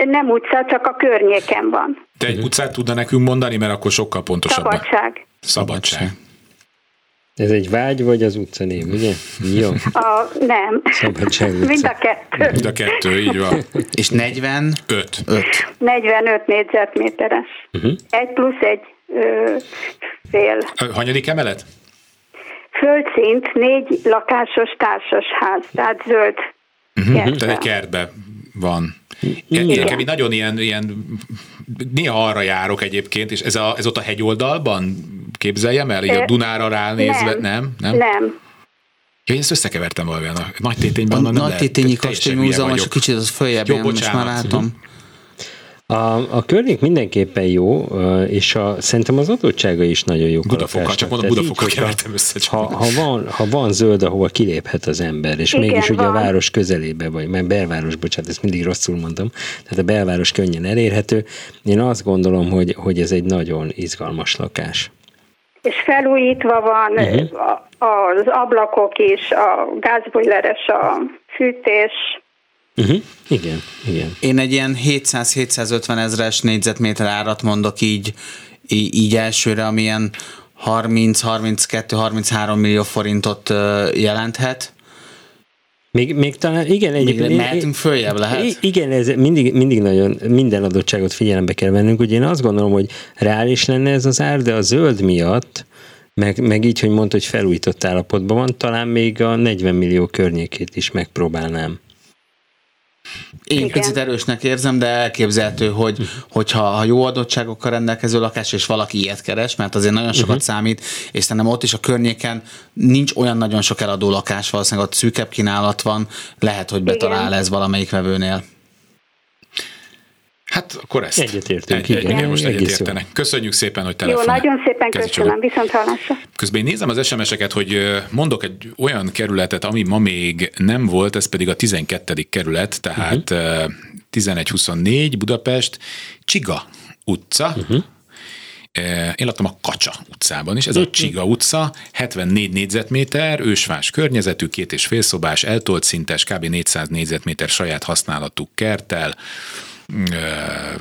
nem utca, csak a környéken van. Te egy utcát tudna nekünk mondani, mert akkor sokkal pontosabban. Szabadság. Szabadság. Ez egy vágy, vagy az utcanév, ugye? Jó. A, nem. Szabadság utca. Mind a kettő. Mind a kettő, így van. És 45 Öt. 45 négyzetméteres. Uh-huh. Egy plusz egy ö, fél. Hanyadik emelet? Földszint négy lakásos társasház, tehát zöld. Uh-huh. Tehát egy kertbe van. Igen. Nekem így nagyon ilyen, ilyen, néha arra járok egyébként, és ez, a, ez ott a hegyoldalban képzeljem el, így a Dunára ránézve, nem? Nem? Nem. Ja, én ezt összekevertem. A nagy tétényben A nem nagy tétényi teljesen kastély hülye múzeum, és a kicsit az följebb, Jó, ilyen, most már bocsánat. látom. A, a környék mindenképpen jó, és a, szerintem az adottsága is nagyon jó. Budafokkal, csak mondom, Budafokkal kevertem össze. Csak. Ha, ha, van, ha van zöld, ahova kiléphet az ember, és Igen, mégis ugye a van. város közelébe vagy, mert belváros, bocsánat, ezt mindig rosszul mondom, tehát a belváros könnyen elérhető. Én azt gondolom, hogy, hogy ez egy nagyon izgalmas lakás. És felújítva van uh-huh. a, az ablakok is, a gázbojleres a fűtés. Uh-huh. Igen, igen. Én egy ilyen 700-750 ezres négyzetméter árat mondok így, így elsőre, ami ilyen 30-32-33 millió forintot jelenthet. Még, még talán, igen, egyébként... mehetünk följebb, lehet? Igen, ez mindig, mindig nagyon, minden adottságot figyelembe kell vennünk. Ugye én azt gondolom, hogy reális lenne ez az ár, de a zöld miatt, meg, meg így, hogy mondta, hogy felújított állapotban van, talán még a 40 millió környékét is megpróbálnám. Én Igen. picit erősnek érzem, de elképzelhető, hogy hogyha ha jó adottságokkal rendelkező lakás, és valaki ilyet keres, mert azért nagyon sokat uh-huh. számít, és szerintem ott is a környéken nincs olyan nagyon sok eladó lakás, valószínűleg ott szűkebb kínálat van, lehet, hogy betalál Igen. ez valamelyik vevőnél. Hát akkor ezt. Egyetértünk, Egy, igen. igen, most egyetértenek. Köszönjük szépen, hogy Jó, telefonál. nagyon szépen Kezi köszönöm, viszont hallásra. Közben én nézem az SMS-eket, hogy mondok egy olyan kerületet, ami ma még nem volt, ez pedig a 12. kerület, tehát uh-huh. 1124 Budapest, Csiga utca. Uh-huh. Én laktam a Kacsa utcában is, ez a Csiga utca, 74 négyzetméter, ősvás környezetű, két és fél szobás, eltolt szintes, kb. 400 négyzetméter saját használatú kerttel ö,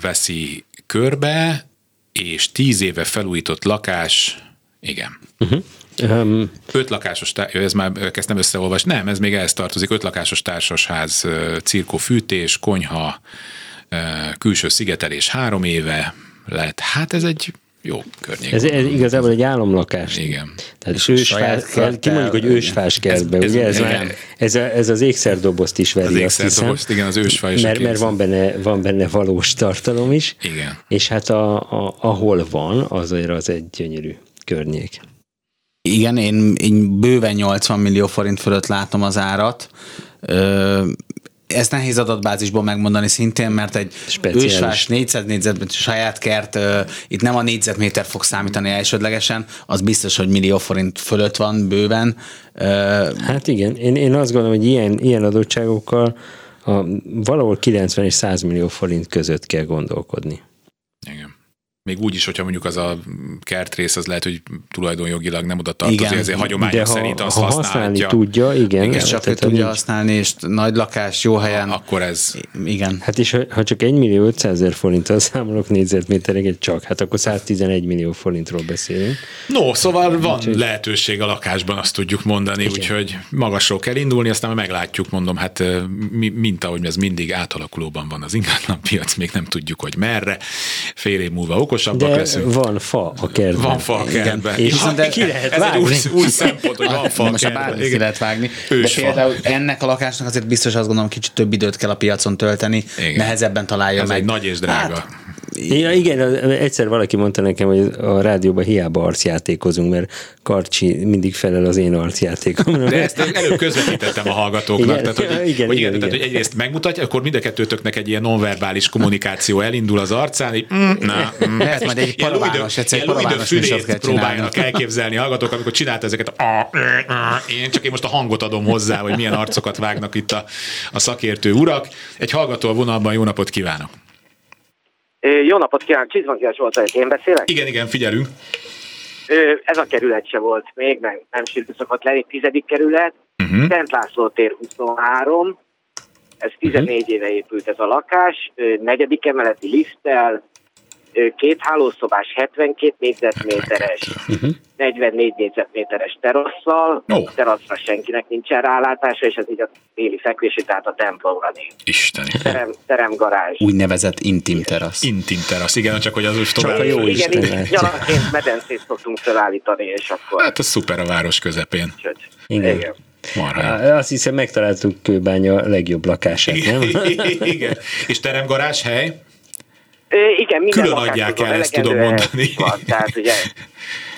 veszi körbe, és 10 éve felújított lakás, igen, Um, Öt lakásos, tá- ez már kezdtem összeolvasni, nem, ez még ehhez tartozik, öt lakásos társasház, ö, cirkó fűtés, konyha, külső szigetelés három éve. Lett. Hát ez egy jó környék. ez, ez igazából egy álomlakás. Igen. Tehát És ősfás, kimondjuk, hogy ősfás kertbe, ez- ugye? Ez, igen. már, ez, a, ez az ékszerdobozt is veri, Az azt ékszerdobozt, hiszem. igen, az a Mert, mert képzel. van, benne, van benne valós tartalom is. Igen. És hát a, a, ahol van, azért az egy gyönyörű környék. Igen, én, én bőven 80 millió forint fölött látom az árat. Ö, ezt nehéz adatbázisból megmondani szintén, mert egy Speciális. ősvás 400 négyzetméter saját kert, ö, itt nem a négyzetméter fog számítani elsődlegesen, az biztos, hogy millió forint fölött van bőven. Ö, Hát igen, én, én azt gondolom, hogy ilyen, ilyen adottságokkal a, valahol 90 és 100 millió forint között kell gondolkodni. Még úgy is, hogyha mondjuk az a kertrész, az lehet, hogy tulajdonjogilag nem oda tartozik, Igen. ezért hagyományok De ha, szerint azt ha használni tudja, igen. Igen, és csak ő tudja nincs- használni, és nagy lakás, jó helyen. Akkor ez Igen. Hát és ha, ha csak 1 millió 500 ezer forinttal számolok négyzetméterenként csak, hát akkor 111 millió forintról beszélünk. No, szóval van lehetőség a lakásban, azt tudjuk mondani, Igen. úgyhogy magasról kell indulni, aztán meglátjuk, mondom, hát mi, mint ahogy ez mindig átalakulóban van az ingatlan piac, még nem tudjuk, hogy merre. Fél év múlva okosabbak De leszünk. van fa a kertben. Van fa a kertben. És Ja, viszont de- ki lehet ez egy vágni. új, új szempont, hogy van fa a Most kertben. bármit ki Igen. lehet vágni. De Ősfa. például ennek a lakásnak azért biztos azt gondolom, kicsit több időt kell a piacon tölteni, Igen. nehezebben találja Ez meg. egy nagy és drága. Hát, Ja, igen, egyszer valaki mondta nekem, hogy a rádióban hiába arcjátékozunk, mert Karcsi mindig felel az én arcjátékomra. De ezt előbb közvetítettem a hallgatóknak. Igen, tehát, hogy, igen, hogy, igen, igen, tehát, hogy egyrészt megmutatja, akkor mind a kettőtöknek egy ilyen nonverbális kommunikáció elindul az arcán, így, mm, na, mm. Lehet majd egy paravános, egyszer paravános próbáljanak elképzelni a hallgatók, amikor csinálta ezeket a én csak én most a hangot adom hozzá, hogy milyen arcokat vágnak itt a, a szakértő urak. Egy hallgató a vonalban, jó napot kívánok! Jó napot kívánok, Csizmakias volt, hogy én beszélek. Igen, igen, figyelünk. Ez a kerület se volt még, meg nem sűrű szokott lenni, tizedik kerület, Uh-huh. Szent László tér 23, ez 14 éve épült ez a lakás, negyedik emeleti lifttel, két hálószobás, 72 négyzetméteres, 44 négyzetméteres terasszal, Ó. teraszra senkinek nincsen rálátása, és ez így a téli fekvési, tehát a templomra néz. Isteni. Terem, teremgarázs. úgynevezett intim terasz. Intim terasz, igen, csak hogy az Csak tovább. a jó Igen, Isten nyaranként medencét szoktunk felállítani, és akkor... Hát ez szuper a város közepén. Úgyhogy- Igen. Igen. Marha. Azt hiszem megtaláltuk Kőbánya legjobb lakását, nem? Igen. És teremgarázs hely? Igen, minden Külön adják el, ezt tudom mondani. Van, tehát ugye,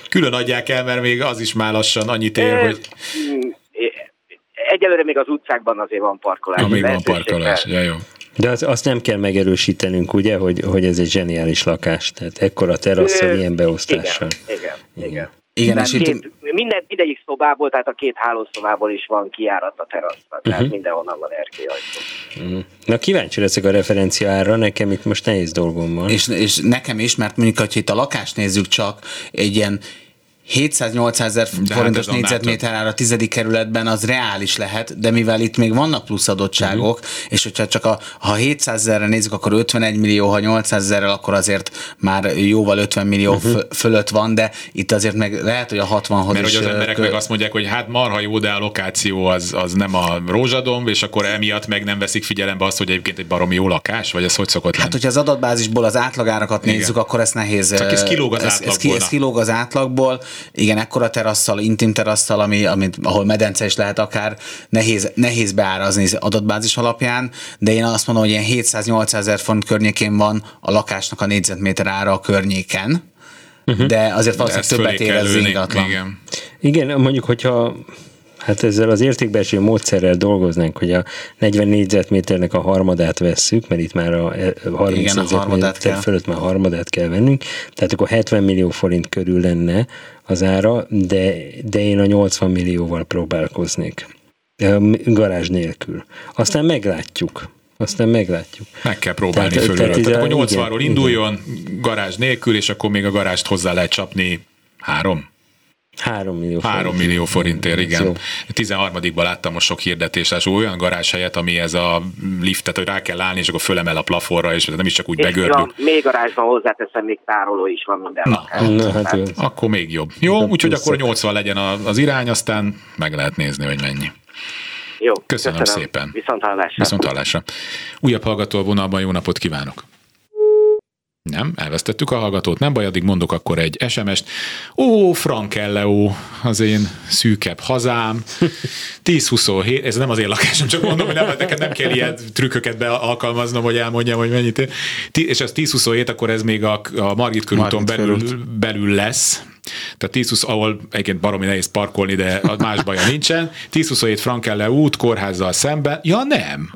Külön adják el, mert még az is már lassan annyit ér, hogy mm, egyelőre még az utcákban azért van parkolás. ha még van parkolás. Ja, jó. De az, azt nem kell megerősítenünk, ugye, hogy, hogy ez egy zseniális lakás. Tehát ekkora terasszal, Ö, ilyen beosztással. Igen, igen, igen. Igen, Tehát és itt két, minden, mindegyik szobából, tehát a két hálószobából is van kiárat a teraszra, tehát Mhm. mindenhonnan van erkélyajtó. Na kíváncsi leszek a referencia ára, nekem itt most nehéz dolgom van. És, és nekem is, mert mondjuk, ha itt a lakást nézzük csak, egy ilyen 700-800 ezer hát forintos ez annál négyzetméter ára a tizedik kerületben az reális lehet, de mivel itt még vannak plusz adottságok, Mhm. és hogyha csak a, ha 700 ezerre nézzük, akkor 51 millió, ha 800 ezerrel, akkor azért már jóval 50 millió uh-huh. fölött van, de itt azért meg lehet, hogy a 60-hoz Mert is hogy az emberek kö- meg azt mondják, hogy hát marha jó, de a lokáció az, az nem a rózsadomb, és akkor emiatt meg nem veszik figyelembe azt, hogy egyébként egy baromi jó lakás, vagy ez hogy szokott lenni? Hát, hogyha az adatbázisból az átlagárakat Igen. nézzük, akkor ez nehéz. Csak ez kilóg az ez, ez, átlagból, ez na. kilóg az átlagból. Igen, ekkora terasszal, intim terasszal, ami, amit, ahol medence is lehet akár, nehéz, nehéz beárazni az adatbázis alapján, de én azt mondom, hogy ilyen 700-800 ezer font környékén van a lakásnak a négyzetméter ára a környéken, uh-huh. de azért De valószínűleg fölé többet ér az ingatlan. Igen. Igen, mondjuk, hogyha hát ezzel az értékbeeső módszerrel dolgoznánk, hogy a 40 négyzetméternek a harmadát vesszük, mert itt már a e, 30 Igen, a harmadát négyzetméter fölött már harmadát kell vennünk, tehát akkor 70 millió forint körül lenne az ára, de, de én a 80 millióval próbálkoznék. Garázs nélkül. Aztán meglátjuk. Aztán meglátjuk. Meg kell próbálni Tehát- fölülről. tehát Tehát, akkor igen, 80-ról igen. induljon, garázs nélkül, és akkor még a garást hozzá lehet csapni három? 3 millió 3 millió forintért, Ez igen. jó. 13-ban láttam most sok hirdetés, az olyan garázs ami ez a liftet, hogy rá kell állni, és akkor fölemel a plafonra, és nem is csak úgy És begördül. van, még garázsban hozzáteszem, még tároló is van minden Na. Na, hát jó. Akkor még jobb. Jó, úgyhogy akkor 80 legyen a- az irány, aztán meg lehet nézni, hogy mennyi. Jó, Köszönöm szépen. Viszont hallásra. Viszont hallásra. Újabb hallgató a vonalban, jó napot kívánok! Nem, elvesztettük a hallgatót, nem baj, addig mondok akkor egy SMS-t. Ó, Frankelleó, az én szűkebb hazám. 10-27, ez nem az én lakásom, csak mondom, hogy nem, neked nem kell ilyen trükköket bealkalmaznom, hogy elmondjam, hogy mennyit. ér. És az 10-27, akkor ez még a, a Margit körúton belül, belül lesz. Tehát 10 ahol egyébként baromi nehéz parkolni, de más baja nincsen. 10-27 Frankelle út, kórházzal szemben. Ja nem,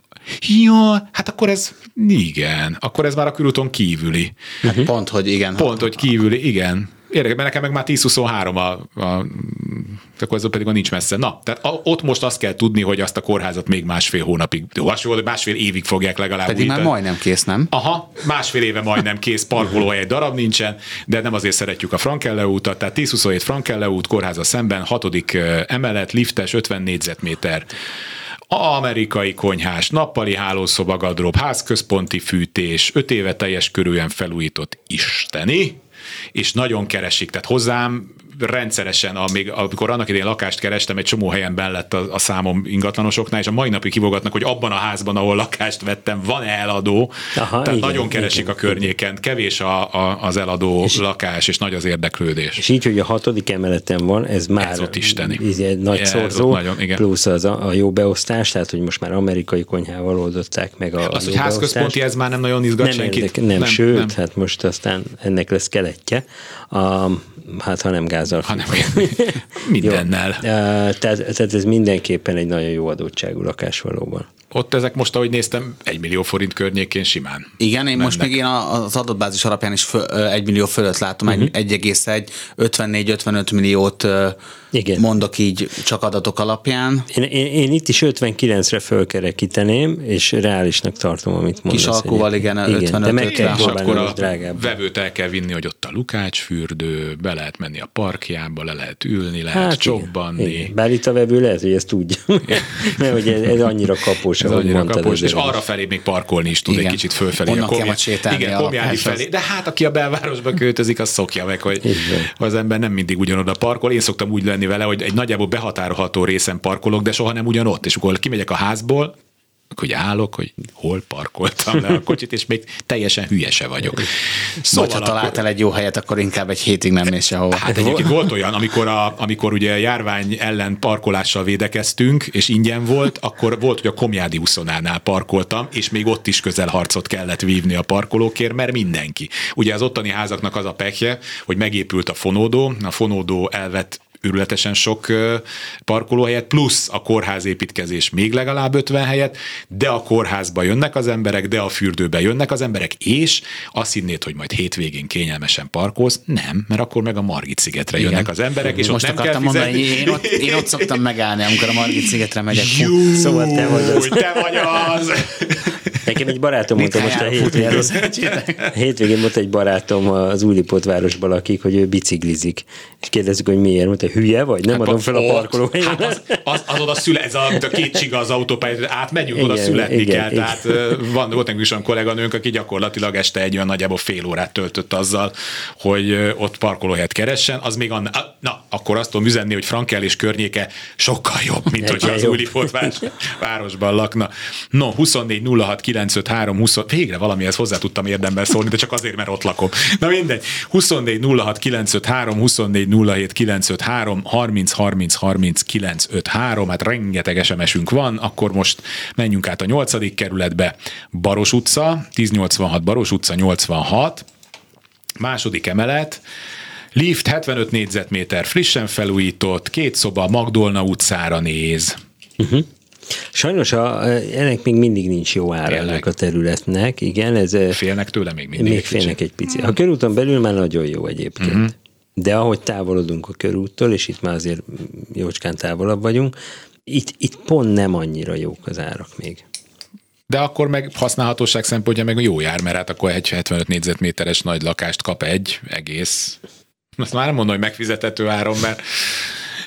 Ja, hát akkor ez, igen, akkor ez már a körúton kívüli. Hát pont, hogy igen. Pont, hogy kívüli, igen. Érdekes, mert nekem meg már 10-23 a, a akkor ez pedig a nincs messze. Na, tehát a, ott most azt kell tudni, hogy azt a kórházat még másfél hónapig, másfél, másfél évig fogják legalább Pedig újítani. már majdnem kész, nem? Aha, másfél éve majdnem kész, parkolóhely egy darab nincsen, de nem azért szeretjük a Frankelle útat, tehát 10-27 Frankelle út, kórháza szemben, hatodik emelet, liftes, 50 négyzetméter amerikai konyhás, nappali hálószoba, gadrob, házközponti fűtés, öt éve teljes körülön felújított isteni, és nagyon keresik. Tehát hozzám rendszeresen, amíg, amikor annak idején lakást kerestem, egy csomó helyen ben lett a, a számom ingatlanosoknál, és a mai napig kivogatnak, hogy abban a házban, ahol lakást vettem, van eladó. Aha, Tehát igen, nagyon keresik igen, a környéken, kevés a, a, az eladó és, lakás, és nagy az érdeklődés. És így, hogy a hatodik emeleten van, ez már ez ott isteni. Ez egy nagy ez szorzó, nagyon, igen. plusz az a, a jó beosztás, tehát hogy most már amerikai konyhával oldották meg a Az, hogy házközponti, ez már nem nagyon izgat nem senkit. Érdek, nem, nem, sőt, nem. hát most aztán ennek lesz keletje. A, hát ha nem gázzal. Hanem mindennel. tehát, tehát ez mindenképpen egy nagyon jó adottságú lakás valóban ott ezek most, ahogy néztem, egy millió forint környékén simán. Igen, én mennek. most még én az adatbázis alapján is föl, egy millió fölött látom, uh-huh. 1,1, 54-55 milliót igen. mondok így csak adatok alapján. Én, én, én itt is 59-re fölkerekíteném, és reálisnak tartom, amit mondasz. Kis alkúval, igen, 55 igen, de meg kell és akkor a drágább. vevőt el kell vinni, hogy ott a Lukács fürdő, be lehet menni a parkjába, le lehet ülni, lehet hát csobbanni. Bár itt a vevő lehet, hogy ezt tudja, mert hogy ez, ez annyira kapós, ez annyira kapós, és arra felé még parkolni is tud igen. egy kicsit fölfelé. Onnan a komjá... Igen, Komjádi felé. De hát aki a belvárosba költözik, az szokja meg, hogy az ember nem mindig ugyanoda parkol. Én szoktam úgy lenni vele, hogy egy nagyjából behatárolható részen parkolok, de soha nem ugyanott. És akkor kimegyek a házból, hogy állok, hogy hol parkoltam le a kocsit, és még teljesen hülye se vagyok. Szóval ha találtál akkor... egy jó helyet, akkor inkább egy hétig nem mész sehova. Hát egyébként volt olyan, amikor, a, amikor ugye járvány ellen parkolással védekeztünk, és ingyen volt, akkor volt, hogy a Komjádi úszonánál parkoltam, és még ott is közel harcot kellett vívni a parkolókért, mert mindenki. Ugye az ottani házaknak az a pekje, hogy megépült a fonódó, a fonódó elvett őrületesen sok parkolóhelyet, plusz a kórház építkezés még legalább 50 helyet, de a kórházba jönnek az emberek, de a fürdőbe jönnek az emberek, és azt hinnéd, hogy majd hétvégén kényelmesen parkolsz, nem, mert akkor meg a Margit szigetre jönnek Igen. az emberek, és Most ott nem kell mondani, én ott, én ott szoktam megállni, amikor a Margit szigetre megyek. Jú, szóval te vagy az. Te vagy az. Nekem egy barátom mondta most a hétvégén, hétvégén mondta egy barátom az Újlipott városban lakik, hogy ő biciklizik. És kérdezzük, hogy miért. Mondta, hülye vagy? Nem hát adom fel a parkoló. Hát az, az, az, oda szüle, ez a, a két csiga az autópályát, átmegyünk, igen, oda születni igen, kell. Igen. Tehát van, volt nekünk is olyan kolléganőnk, aki gyakorlatilag este egy olyan nagyjából fél órát töltött azzal, hogy ott parkolóhelyet keressen. Az még annál, na, akkor azt tudom üzenni, hogy Frankel és környéke sokkal jobb, mint hogy az város, városban lakna. No, 24 06 953 20, végre valamihez hozzá tudtam érdemben szólni, de csak azért, mert ott lakom. Na mindegy. 24 06 953 24 07 953 30 30 30 953, hát rengeteg SMS-ünk van, akkor most menjünk át a 8. kerületbe. Baros utca, 1086 Baros utca 86, második emelet, Lift 75 négyzetméter, frissen felújított, két szoba, Magdolna utcára néz. Uh-huh. Sajnos a, ennek még mindig nincs jó ára ennek a területnek, igen. Ez, félnek tőle még mindig Még félnek egy picit. A körúton belül már nagyon jó egyébként. Uh-huh. De ahogy távolodunk a körúttól, és itt már azért jócskán távolabb vagyunk, itt, itt pont nem annyira jók az árak még. De akkor meg használhatóság szempontja meg jó jár, mert hát akkor egy 75 négyzetméteres nagy lakást kap egy egész. Azt már nem mondom, hogy megfizethető áron, mert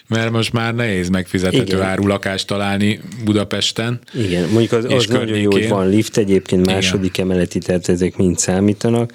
mert most már nehéz megfizethető Igen. áru lakást találni Budapesten. Igen, mondjuk az, az nagyon jó, hogy van lift egyébként második Igen. emeleti, tehát ezek mind számítanak.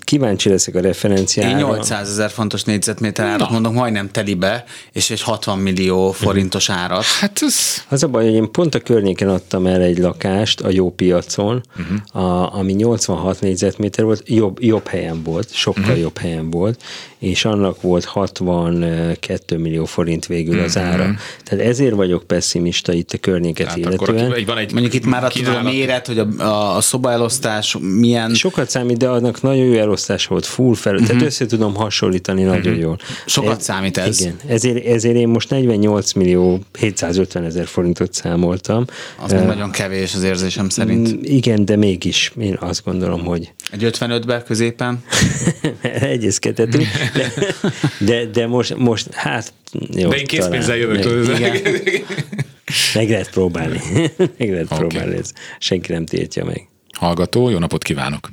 Kíváncsi leszek a referenciára. Én 800 ezer fontos négyzetméter árat Na. mondok, majdnem telibe, és egy 60 millió forintos árat. Hát ez... Az a baj, hogy én pont a környéken adtam el egy lakást a jó piacon, uh-huh. a, ami 86 négyzetméter volt, jobb, jobb helyen volt, sokkal uh-huh. jobb helyen volt, és annak volt 62 millió forint végül az uh-huh. ára. Tehát ezért vagyok pessimista itt a környéket hát illetően. Akkor van egy Mondjuk itt már a méret, hogy a, a, a szobaelosztás milyen... Sokat számít, de annak nagyon felhőelosztás volt, full felhő, uh-huh. tehát össze tudom hasonlítani uh-huh. nagyon jól. Sokat ez, számít ez. Igen, ezért, ezért én most 48 millió 750 ezer forintot számoltam. Az uh, nagyon kevés az érzésem szerint. Igen, de mégis én azt gondolom, hogy... Egy 55-ben középen? Egyezkedhetünk, de, de, de most, most hát jó, De én készpénzzel jövök. Meg, meg lehet próbálni. meg lehet okay. próbálni, ez senki nem tiltja meg. Hallgató, jó napot kívánok!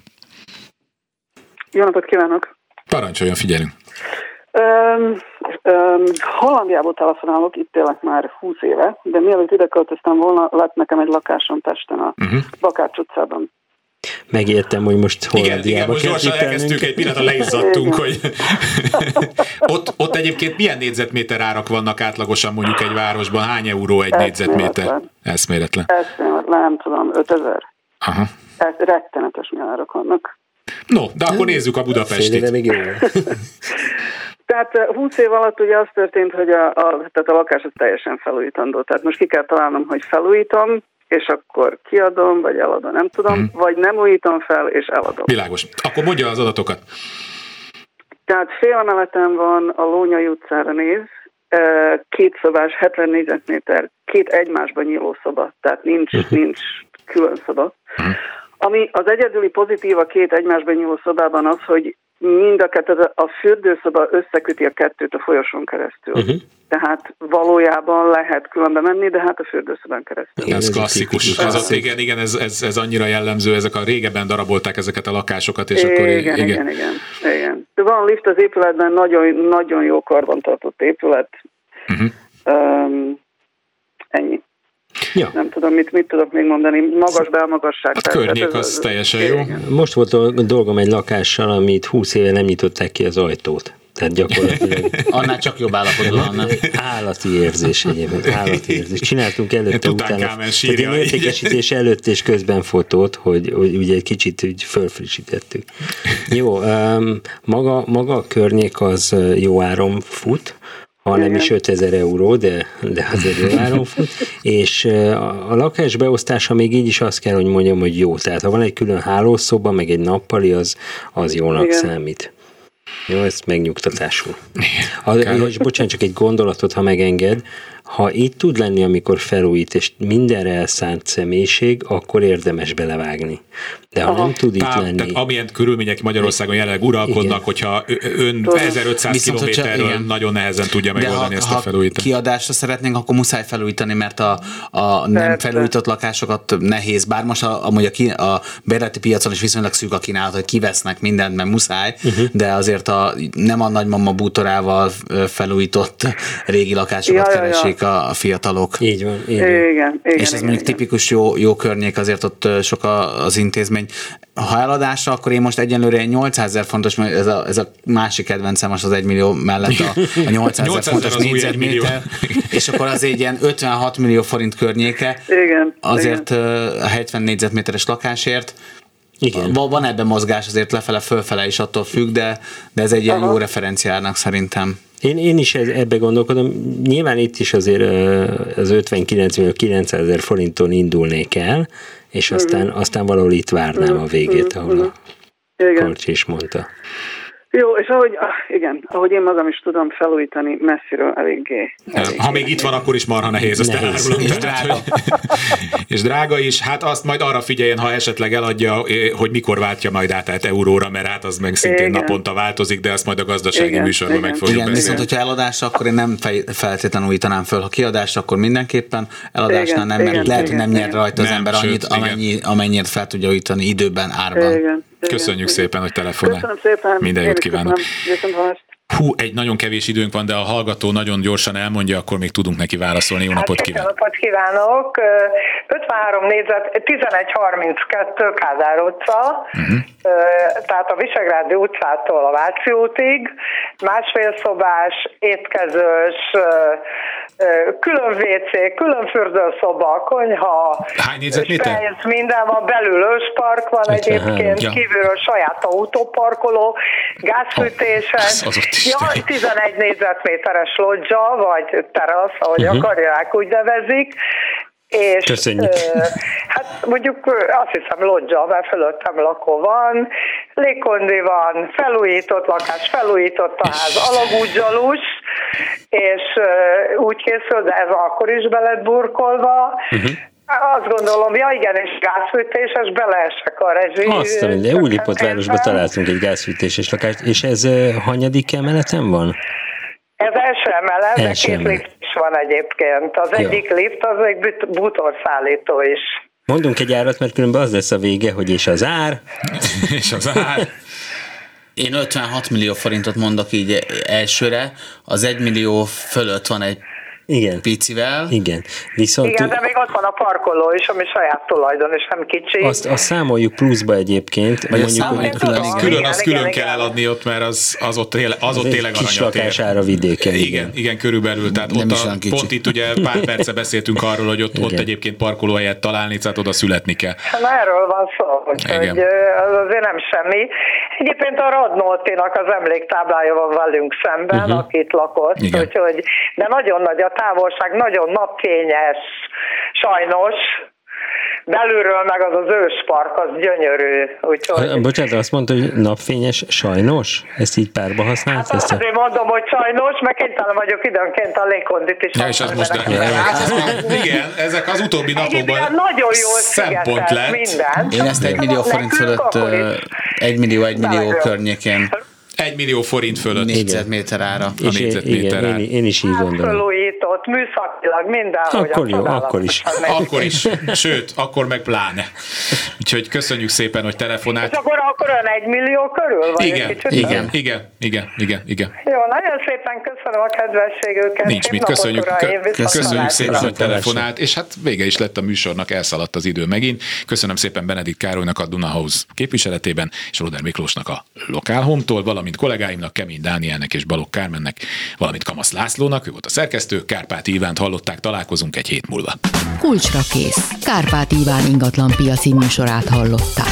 Jó napot kívánok! Parancsoljon, figyelünk! Um, um, Hollandiából telefonálok, itt élek már 20 éve, de mielőtt ide költöztem volna, lett nekem egy lakásom Pesten a uh-huh. Bakács utcában megértem, hogy most Hollandiába Igen, igen most gyorsan elkezdtük, egy pillanatra leizzadtunk, hogy ott, ott egyébként milyen négyzetméter árak vannak átlagosan mondjuk egy városban? Hány euró egy négyzetméter? Eszméletlen. Eszméletlen, nem tudom, 5000. Aha. Ez rettenetes árak vannak. No, de akkor nézzük a Budapestit. még jó. Tehát 20 év alatt ugye az történt, hogy a, a, tehát a lakás az teljesen felújítandó. Tehát most ki kell találnom, hogy felújítom, és akkor kiadom, vagy eladom, nem tudom, hmm. vagy nem újítom fel, és eladom. Világos. Akkor mondja az adatokat. Tehát fél emeletem van, a Lónyai utcára néz, két szobás, 70 négyzetméter, két egymásban nyíló szoba, tehát nincs, uh-huh. nincs külön szoba. Uh-huh. Ami az egyedüli pozitív a két egymásban nyíló szobában az, hogy mind a kettő, a fürdőszoba összeköti a kettőt a folyosón keresztül. Uh-huh. Tehát valójában lehet különbe menni, de hát a fürdőszobán keresztül. Igen, ez klasszikus. Ez ott, igen, igen ez, ez, ez, annyira jellemző, ezek a régebben darabolták ezeket a lakásokat, és igen, akkor... Igen, igen, igen, igen, igen. De van lift az épületben, nagyon, nagyon jó karbantartott épület. Uh-huh. Um, ennyi. Ja. Nem tudom, mit, mit tudok még mondani. Magas belmagasság. A környék az, az teljesen jó. Most volt dolgom egy lakással, amit 20 éve nem nyitották ki az ajtót. Tehát gyakorlatilag... Annál csak jobb állapotban lenne. Állati érzés egyébként, állati érzés. Csináltunk előtte, utána. Tehát egy értékesítés előtt és közben fotót, hogy, hogy ugye egy kicsit úgy fölfrissítettük. Jó, maga, maga a környék az jó áron fut, ha nem is 5000 euró, de, de azért jó áron fut, és a, a lakás beosztása még így is azt kell, hogy mondjam, hogy jó. Tehát ha van egy külön hálószoba, meg egy nappali, az, az jónak Igen. számít. Jó, ezt megnyugtatásul. Az, és bocsánat, csak egy gondolatot, ha megenged ha így tud lenni, amikor felújít, és mindenre elszánt személyiség, akkor érdemes belevágni. De ha Aha. nem tud itt lenni... Tehát amilyen körülmények Magyarországon jelenleg uralkodnak, igen. hogyha ön 1500 kilométerről nagyon nehezen tudja megoldani ezt a felújítást. kiadásra szeretnénk, akkor muszáj felújítani, mert a, a nem felújított lakásokat nehéz, bár most a, amúgy a, ki, a bérleti piacon is viszonylag szűk a kínálat, hogy kivesznek mindent, mert muszáj, uh-huh. de azért a, nem a nagymama bútorával felújított régi lakásokat ja, keresik keresik a fiatalok. Így van. Így van. Igen, igen, És ez igen, mondjuk igen. tipikus jó, jó környék, azért ott sok az intézmény. Ha eladásra, akkor én most egyenlőre 800 ezer fontos, mert ez a, ez a másik kedvencem most az 1 millió mellett a, a 800 ezer fontos négyzetméter, és akkor az egy ilyen 56 millió forint környéke. Igen. Azért igen. a 70 négyzetméteres lakásért. Igen. Van ebben mozgás, azért lefele-fölfele is attól függ, de, de ez egy ilyen Aha. jó referenciának szerintem. Én, én is ebbe gondolkodom. Nyilván itt is azért az 59 millió 900 ezer forinton indulnék el, és aztán, aztán valahol itt várnám a végét, ahol a Korcs is mondta. Jó, és ahogy, ah, igen, ahogy én magam is tudom felújítani messziről eléggé. eléggé ha még itt van, akkor is marha nehéz, azt nehéz. És drága. és drága is, hát azt majd arra figyeljen, ha esetleg eladja, eh, hogy mikor váltja majd át, át euróra, mert hát az meg szintén igen. naponta változik, de azt majd a gazdasági igen. műsorban igen. meg fogjuk Igen, beszélni. viszont hogyha eladás, akkor én nem feltétlenül újítanám föl. Ha kiadás, akkor mindenképpen eladásnál nem, mert igen, lehet, igen, hogy nem nyer rajta az nem, ember annyit, amennyi, amennyit fel tudja újítani időben, árban. Igen. Köszönjük szépen, hogy telefonál. Köszönöm szépen. Minden jót kívánok. Hú, egy nagyon kevés időnk van, de a hallgató nagyon gyorsan elmondja, akkor még tudunk neki válaszolni. Jó napot kívánok! Jó napot kívánok! 53 négyzet, 1132 Kádár utca, uh-huh. tehát a Visegrádi utcától a Váci útig, másfél szobás, étkezős, külön WC, külön fürdőszoba, konyha, Hány négyzetméter? minden van, belül őspark van egyébként, ja. kívülről saját autóparkoló, gázfűtéses, oh, ja, 11 négyzetméteres lodzsa, vagy terasz, ahogy uh-huh. akarják, úgy nevezik, és Köszönjük. hát mondjuk azt hiszem lodzsa, mert fölöttem lakó van, légkondi van, felújított lakás, felújított a ház, alagúgyalus, és úgy készül, de ez akkor is be lett burkolva, uh-huh. Azt gondolom, ja igen, és gázfűtéses, beleesek a rezsi. Azt mondja, Újlipott városban találtunk egy gázfűtéses lakást, és ez hanyadik emeleten van? Ez első emelet, de két lift is van egyébként. Az ja. egyik lift az egy bútorszállító is. Mondunk egy árat, mert különben az lesz a vége, hogy és az ár. és az ár. Én 56 millió forintot mondok így elsőre, az 1 millió fölött van egy igen. Picivel. Igen. Viszont Igen, de még ott van a parkoló is, ami saját tulajdon, és nem kicsi. Azt, azt számoljuk pluszba egyébként. Vagy mondjuk, hogy külön, az külön, az külön igen, kell eladni ott, mert az, az ott, tényleg, az, ott tényleg aranyat ér. ára vidéken. Igen, igen, igen, körülbelül. Tehát nem ott a, pont itt ugye pár perce beszéltünk arról, hogy ott, ott egyébként parkolóhelyet találni, tehát oda születni kell. Na erről van szó, hogy az azért nem semmi. Egyébként a Radnoltinak az emléktáblája van velünk szemben, uh-huh. akit lakott, úgyhogy, de nagyon nagy a távolság, nagyon napfényes, sajnos, belülről meg az az őspark, az gyönyörű. Úgyhogy... Bocsánat, azt mondta, hogy napfényes sajnos? Ezt így párba használt? Hát ezt azért a... mondom, hogy sajnos, meg kénytelen vagyok időnként a légkondit is. Ja, és az most de... Igen, ezek az utóbbi napokban nagyon jól szempont lett. Minden. Én ezt egy millió forint fölött, egy millió, egy millió környékén egy millió forint fölött. Négyzetméter ára. A négyzetméter igen, én, én is így gondolom. Felújított, műszakilag, mindenhogy. Akkor jó, akkor is. Akkor is. Sőt, akkor meg pláne. Úgyhogy köszönjük szépen, hogy telefonált. És akkor, akkor ön egy millió körül? Vagy igen, igen, igen, igen, igen, igen. Jó, nagyon szépen köszönöm a kedvességüket. Nincs mit, köszönjük, köszönjük szépen, hogy telefonált, és hát vége is lett a műsornak, elszaladt az idő megint. Köszönöm szépen Benedikt Károlynak a Dunahouse képviseletében, és Roder Miklósnak a Lokál Home-tól, valamint kollégáimnak, Kemény Dánielnek és Balogh Kármennek, valamint Kamasz Lászlónak, ő volt a szerkesztő, Kárpát Ivánt hallották, találkozunk egy hét múlva. Kulcsra kész. Kárpát Iván ingatlan piaci műsorát hallották.